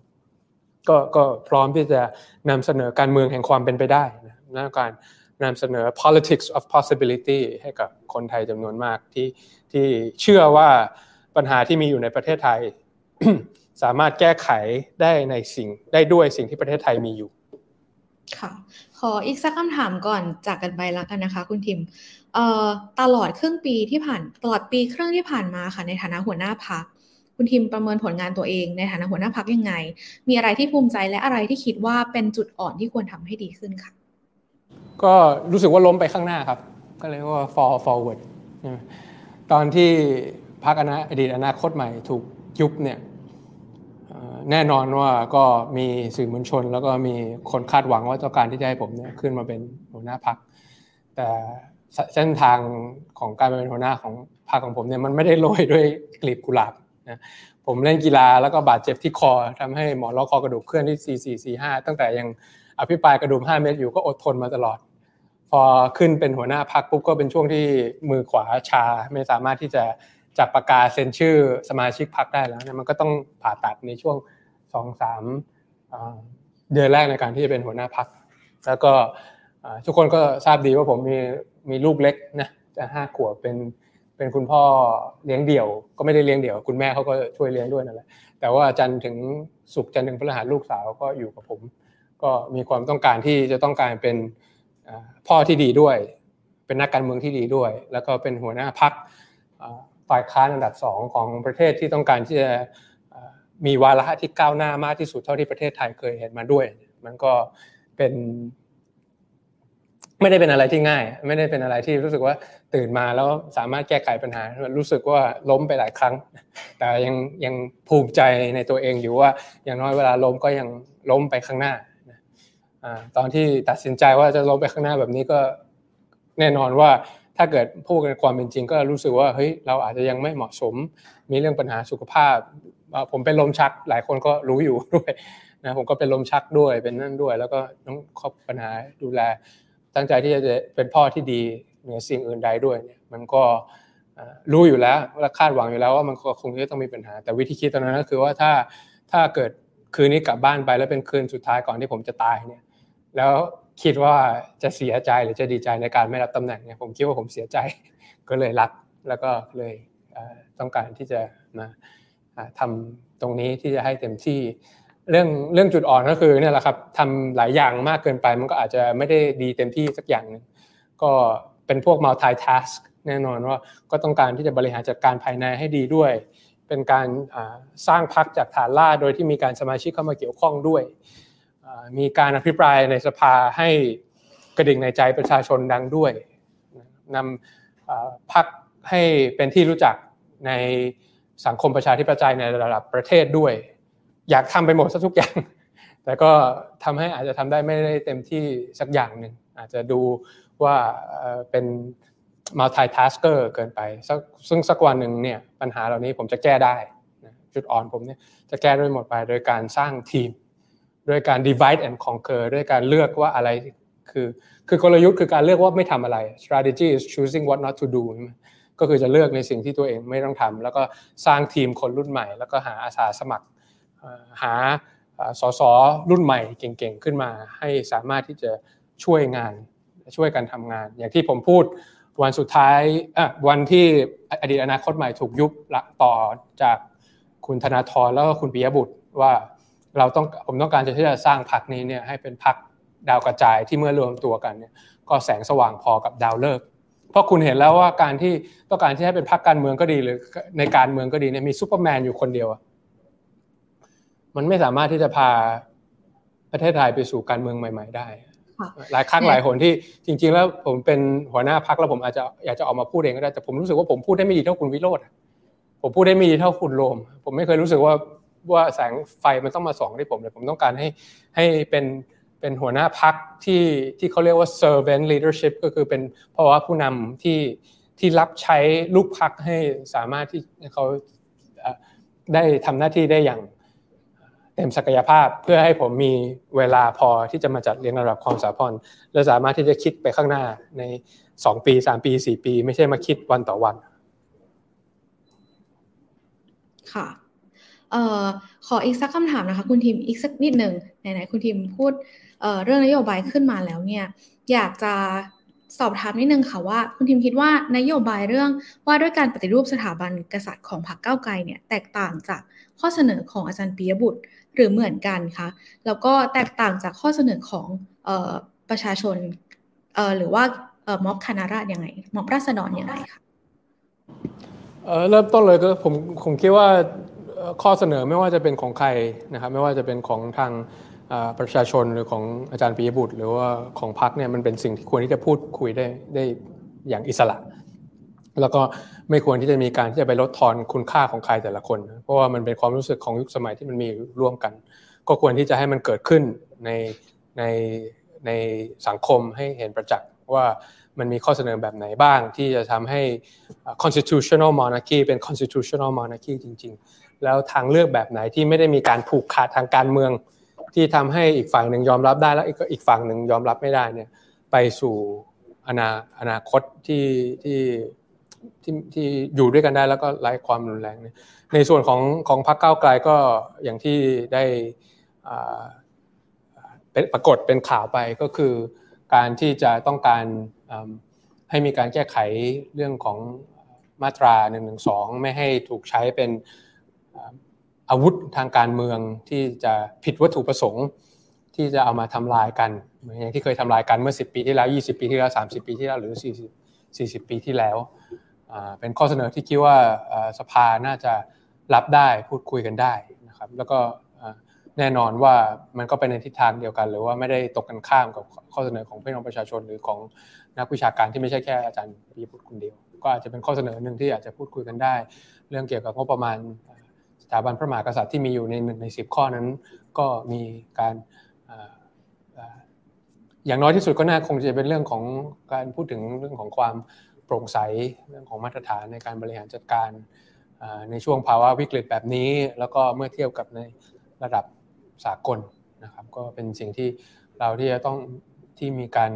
ก็ก็พร้อมที่จะนำเสนอการเมืองแห่งความเป็นไปได้นะการนำเสนอ politics of possibility ให้กับคนไทยจำนวนมากที่ที่เชื่อว่า ปัญหาที่มีอยู่ในประเทศไทย สามารถแก้ไขได้ในสิ่งได้ด้วยสิ่งที่ประเทศไทยมีอยู่ค่ะขออีกสักคำถามก่อนจากกันไปแล้วกันนะคะ คุณทิมเอ่อตลอดครึ่งปีที่ผ่านตลอดปีครึ่งที่ผ่านมาค่ะ ในฐานะหัวหน้าพักคุณทิมประเมินผลงานตัวเอง ในฐานะหัวหน้าพักยังไง มีอะไรที่ภูมิใจและอะไรที่คิดว่าเป็นจุดอ่อนที่ควรทำให้ดีขึ้นค่ะ ก็รู้สึกว่าล้มไปข้างหน้าครับ ก็เลยว่า fall forward ตอนที่ พักอดีตอนาคตใหม่ถูกยุบเนี่ยแน่นอนว่าก็มีสื่อมวลชน แล้วก็มีคนคาดหวังว่าต้องการที่จะให้ผมเนี่ยขึ้นมาเป็นหัวหน้าพักแต่เส้นทางของการเป็นหัวหน้าของพรรคของผมเนี่ยมันไม่ได้โรยด้วยกลีบกุหลาบนะผมเล่นกีฬาแล้วก็บาดเจ็บที่คอทำให้หมอนรองคอกระดูกเคลื่อนที่ 4 4 4 5 ตั้งแต่ยังอภิปรายกระดุม5 เมตรอยู่ก็อดทนมาตลอด พอขึ้นเป็นหัวหน้าพักปุ๊บก็เป็นช่วงที่มือขวาชาไม่สามารถที่จะ จับปากกาเซ็นชื่อสมาชิกพักได้แล้วเนี่ยมันก็ต้องผ่าตัดในช่วงสองสามเดือนแรกในการที่จะเป็นหัวหน้าพัก แล้วก็ทุกคนก็ทราบดีว่าผมมีมีลูกเล็กนะจะห้าขวบเป็นเป็นคุณพ่อเลี้ยงเดี่ยว ก็ไม่ได้เลี้ยงเดี่ยว คุณแม่เขาก็ช่วยเลี้ยงด้วยนั่นแหละแต่ว่าจันถึงสุกจันถึงพฤหัสลูกสาวก็อยู่กับผม ก็มีความต้องการที่จะต้องการเป็นพ่อที่ดีด้วย เป็นนักการเมืองที่ดีด้วย แล้วก็เป็นหัวหน้าพัก ฝ่ายค้านอันดับสองของประเทศที่ต้องการที่จะมีวาระที่ก้าวหน้ามากที่สุดเท่าที่ประเทศไทยเคยเห็นมาด้วย มันก็เป็น ไม่ได้เป็นอะไรที่ง่าย ไม่ได้เป็นอะไรที่รู้สึกว่าตื่นมาแล้วสามารถแก้ไขปัญหา รู้สึกว่าล้มไปหลายครั้ง แต่ยังยังภูมิใจในตัวเองอยู่ว่า อย่างน้อยเวลาล้มก็ยังล้มไปข้างหน้าตอนที่ตัดสินใจว่าจะล้มไปข้างหน้าแบบนี้ก็แน่นอนว่า ถ้าเกิดพูดกันความเป็นจริง ก็รู้สึกว่าเฮ้ยเราอาจจะยังไม่เหมาะสม มีเรื่องปัญหาสุขภาพ ผมเป็นลมชักหลายคนก็รู้อยู่ด้วยนะผมก็เป็นลมชักด้วยเป็นนั่นด้วย แล้วก็ต้องครอบปัญหาดูแล ตั้งใจที่จะเป็นพ่อที่ดีเหนือสิ่งอื่นใดด้วยเนี่ยมันก็รู้อยู่แล้วและคาดหวังอยู่แล้วว่ามันคงจะต้องมีปัญหา แต่วิธีคิดตอนนั้นก็คือว่าถ้าถ้าเกิดคืนนี้กลับบ้านไปแล้วเป็นคืนสุดท้ายก่อนที่ผมจะตายเนี่ย แล้ว คิดว่าจะเสียใจหรือจะดีใจในการไม่รับตำแหน่งเนี่ยผมคิดว่าผมเสียใจก็เลยรับแล้วก็เลยต้องการที่จะมาทำตรงนี้ที่จะให้เต็มที่ เรื่องเรื่องจุดอ่อนก็คือเนี่ยแหละครับทำหลายอย่างมากเกินไป มันก็อาจจะไม่ได้ดีเต็มที่สักอย่างนึงก็เป็นพวก multitask แน่นอนว่าก็ต้องการที่จะบริหารจัดการภายในให้ดีด้วย เป็นการสร้างพักจากฐานล่าโดยที่มีการสมาชิกเข้ามาเกี่ยวข้องด้วย มีการอภิปรายในสภาให้กระดิ่งในใจประชาชนดังด้วยนำพักให้เป็นที่รู้จักในสังคมประชาธิปไตยในระดับประเทศด้วย อยากทำไปหมดซะทุกอย่าง แต่ก็ทำให้อาจจะทำได้ไม่ได้เต็มที่สักอย่างหนึ่งอาจจะดูว่าเป็น multitasker เกินไป ซึ่งสักวันหนึ่งเนี่ยปัญหาเหล่านี้ผมจะแก้ได้จุดอ่อนผมเนี่ยจะแก้ด้วยหมดไปโดยการสร้างทีม ด้วยการ divide and conquer ด้วยการเลือกว่าอะไรคือคือกลยุทธ์คือการเลือกว่าไม่ทำอะไร strategy is choosing what not to do ก็คือจะเลือกในสิ่งที่ตัวเองไม่ต้องทำแล้วก็สร้างทีมคนรุ่นใหม่ แล้วก็หาอาสาสมัครหาสสรุ่นใหม่เก่งๆขึ้นมา ให้สามารถที่จะช่วยงานช่วยกันทำงาน อย่างที่ผมพูดวันสุดท้ายวันที่อดีตอนาคตใหม่ถูกยุบละต่อจากคุณธนาธรแล้วก็คุณปิยบุตรว่า เราต้องผมต้องการจะที่จะสร้างพรรคนี้เนี่ยให้เป็นพรรคดาวกระจายที่เมื่อรวมตัวกันเนี่ยก็แสงสว่างพอกับดาวฤกษ์เพราะคุณเห็นแล้วว่าการที่ต้องการที่ให้เป็นพรรคการเมืองก็ดีหรือในการเมืองก็ดีเนี่ยมีซูเปอร์แมนอยู่คนเดียวมันไม่สามารถที่จะพาประเทศไทยไปสู่การเมืองใหม่ ๆ ได้หลายครั้งหลายหนที่จริง ๆ แล้วผมเป็นหัวหน้าพรรคแล้วผมอาจจะอยากจะออกมาพูดเองก็ได้แต่ผมรู้สึกว่าผมพูดได้ไม่ดีเท่าคุณวิโรจน์ผมพูดได้ไม่ดีเท่าคุณโรม ผมไม่เคยรู้สึกว่า ว่าแสงไฟมันต้องมาส่องที่ผมเลยผมต้องการให้ให้เป็นเป็นหัวหน้าพักที่ที่เขาเรียกว่า servant leadership ก็คือเป็นเพราะว่าผู้นำที่ที่รับใช้ลูกพักให้สามารถที่เขาได้ทำหน้าที่ได้อย่างเต็มศักยภาพ เพื่อให้ผมมีเวลาพอที่จะมาจัดเรียนระดับความสาพรและสามารถที่จะคิดไปข้างหน้าใน 2 ปี 3 ปี 4 ปี ไม่ใช่มาคิดวันต่อวัน ค่ะ เอ่อขออีกสักคำถามนะคะ คุณทีมอีกสักนิดหนึ่งไหนๆคุณทีมพูดเอ่อเรื่องนโยบายขึ้นมาแล้วเนี่ย อยากจะสอบถามนิดนึงค่ะว่า คุณทีมคิดว่านโยบายเรื่องว่าด้วยการปฏิรูปสถาบันกษัตริย์ของพรรคเก้าไกลเนี่ยแตกต่างจากข้อเสนอของอาจารย์ปียบุตรหรือเหมือนกันคะแล้วก็แตกต่างจากข้อเสนอของประชาชนหรือว่าม็อบคณะราษฎรยังไงม็อบราษฎรยังไงคะเริ่มต้นเลยก็ผมผมคิดว่า ข้อเสนอไม่ว่าจะเป็นของใครนะครับไม่ว่าจะเป็นของทางประชาชนหรือของอาจารย์ปิยบุตร หรือว่าของพรรคเนี่ยมันเป็นสิ่งที่ควรที่จะพูดคุยได้ได้อย่างอิสระ แล้วก็ไม่ควรที่จะมีการที่จะไปลดทอนคุณค่าของใครแต่ละคน เพราะว่ามันเป็นความรู้สึกของยุคสมัยที่มันมีร่วมกัน ก็ควรที่จะให้มันเกิดขึ้นในในในสังคมให้เห็นประจักษ์ว่ามันมีข้อเสนอแบบไหนบ้างที่จะทำให้ constitutional monarchy เป็น constitutional monarchy จริง ๆ แล้วทางเลือกแบบไหนที่ไม่ได้มีการผูกขาดทางการเมือง ที่ทำให้อีกฝั่งหนึ่งยอมรับได้แล้วอีกฝั่งหนึ่งยอมรับไม่ได้เนี่ยไปสู่อนาอนาคตที่ที่ที่ที่อยู่ด้วยกันได้แล้วก็ไร้ความรุนแรงนในส่วนของของพรรคก้าวไกลก็อย่างที่ได้เป็นปรากฏเป็นข่าวไปก็คือการที่จะต้องการให้มีการแก้ไขเรื่องของมาตรา1นึไม่ให้ถูกใช้เป็น อาวุธทางการเมืองที่จะผิดวัตถุประสงค์ ที่จะเอามาทำลายกันเหมือนอย่างที่เคยทำลายกันเมื่อ 10 ปีที่แล้ว 20 ปีที่แล้ว 30 ปีที่แล้วหรือ 40 40 ปีที่แล้วเป็นข้อเสนอที่คิดว่าสภาน่าจะรับได้พูดคุยกันได้นะครับแล้วก็แน่นอนว่ามันก็เป็นในทิศทางเดียวกัน หรือว่าไม่ได้ตกกันข้ามกับข้อเสนอของพี่น้องประชาชนหรือของนักวิชาการที่ไม่ใช่แค่อาจารย์ปีพุทธคนเดียว ก็อาจจะเป็นข้อเสนอหนึ่งที่อาจจะพูดคุยกันได้ เรื่องเกี่ยวกับงบประมาณ ถาบันพระมหากษัตริย์ที่มีอยู่ในหนึ่งในสิบข้อนั้น ก็มีการอย่างน้อยที่สุดก็น่าคงจะเป็นเรื่องของการพูดถึงเรื่องของความโปร่งใสเรื่องของมาตรฐานในการบริหารจัดการในช่วงภาวะวิกฤตแบบนี้ แล้วก็เมื่อเทียบกับในระดับสากลนะครับ ก็เป็นสิ่งที่เราที่จะต้องที่มีการ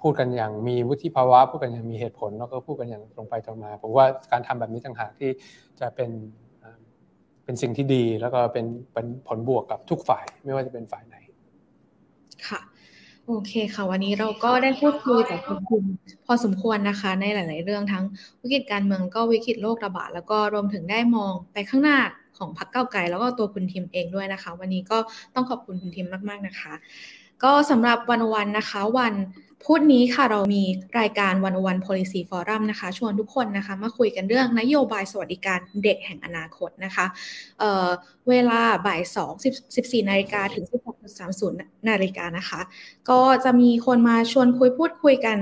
พูดกันอย่างมีวุฒิภาวะพูดกันอย่างมีเหตุผล แล้วก็พูดกันอย่างตรงไปตรงมาผมว่าการทำแบบนี้ต่างหากที่จะเป็น เป็นสิ่งที่ดีแล้วก็เป็นเป็นผลบวกกับทุกฝ่ายไม่ว่าจะเป็นฝ่ายไหน ค่ะโอเคค่ะ วันนี้เราก็ได้พูดคุยกับคุณคุณพอสมควรนะคะ ในหลาย ๆ เรื่องทั้งวิกฤตการเมืองก็วิกฤตโรคระบาดแล้วก็รวมถึงได้มองไปข้างหน้าของพรรคเก้าไกลแล้วก็ตัวคุณทิมเองด้วยนะคะ วันนี้ก็ต้องขอบคุณคุณทิมมาก ๆ นะคะ ก็สำหรับวันวันนะคะ วัน พุธนี้ค่ะเรามีรายการวันวัน policy forum นะคะ ชวนทุกคนนะคะมาคุยกันเรื่องนโยบายสวัสดิการเด็กแห่งอนาคตนะคะเเวลาบ่าย2 14นาฬิกาถึง16.30นาฬิกานะคะ ก็จะมีคนมาชวนคุยพูดคุยกัน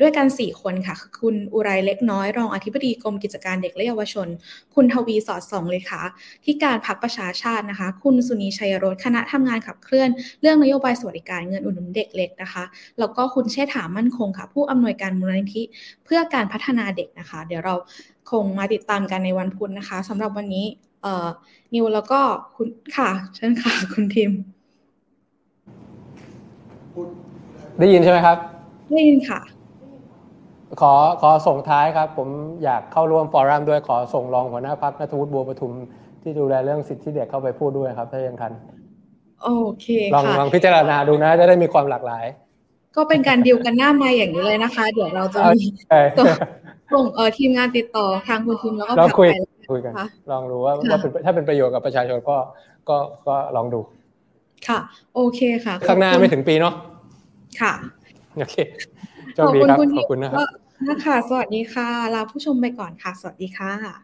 ด้วยกัน 4 คนค่ะคุณอุไรเล็กน้อยรองอธิบดีกรมกิจการเด็กและเยาวชน คุณทวีสอดส่องเลยค่ะ ที่การพักประชาชาตินะคะ คุณสุนีชัยรสคณะทำงานขับเคลื่อน เรื่องนโยบายสวัสดิการเงินอุดหนุนเด็กเล็กนะคะ แล้วก็คุณเชษฐามั่นคงค่ะ ผู้อำนวยการมูลนิธิเพื่อการพัฒนาเด็กนะคะ เดี๋ยวเราคงมาติดตามกันในวันพุธนะคะสำหรับวันนี้เอ่อนิวแล้วก็คุณค่ะเชิญค่ะคุณทีมได้ยินใช่ไหมครับ ได้ยินค่ะ ขอขอส่งท้ายครับ ผมอยากเข้าร่วมฟอรัมด้วยขอส่งรองหัวหน้าพักนัทวุฒิบัวประทุมที่ดูแลเรื่องสิทธิเด็กเข้าไปพูดด้วยครับ ถ้ายังทันโอเคลองลองพิจารณาดูนะจะได้มีความหลากหลาย ก็เป็นการดิวกันหน้ามาอย่างนี้เลยนะคะ เดี๋ยวเราจะมีส่งเออทีมงานติดต่อทางคุณทีมแล้วก็ลองคุยคุยกัน ลองดูว่าถ้าเป็นประโยชน์กับประชาชนก็ก็ก็ลองดู ค่ะ โอเคค่ะ ข้างหน้าไม่ถึงปีเนาะค่ะโอเค โชคดีครับ ขอบคุณนะครับนะคะสวัสดีค่ะ ลาผู้ชมไปก่อนค่ะ สวัสดีค่ะ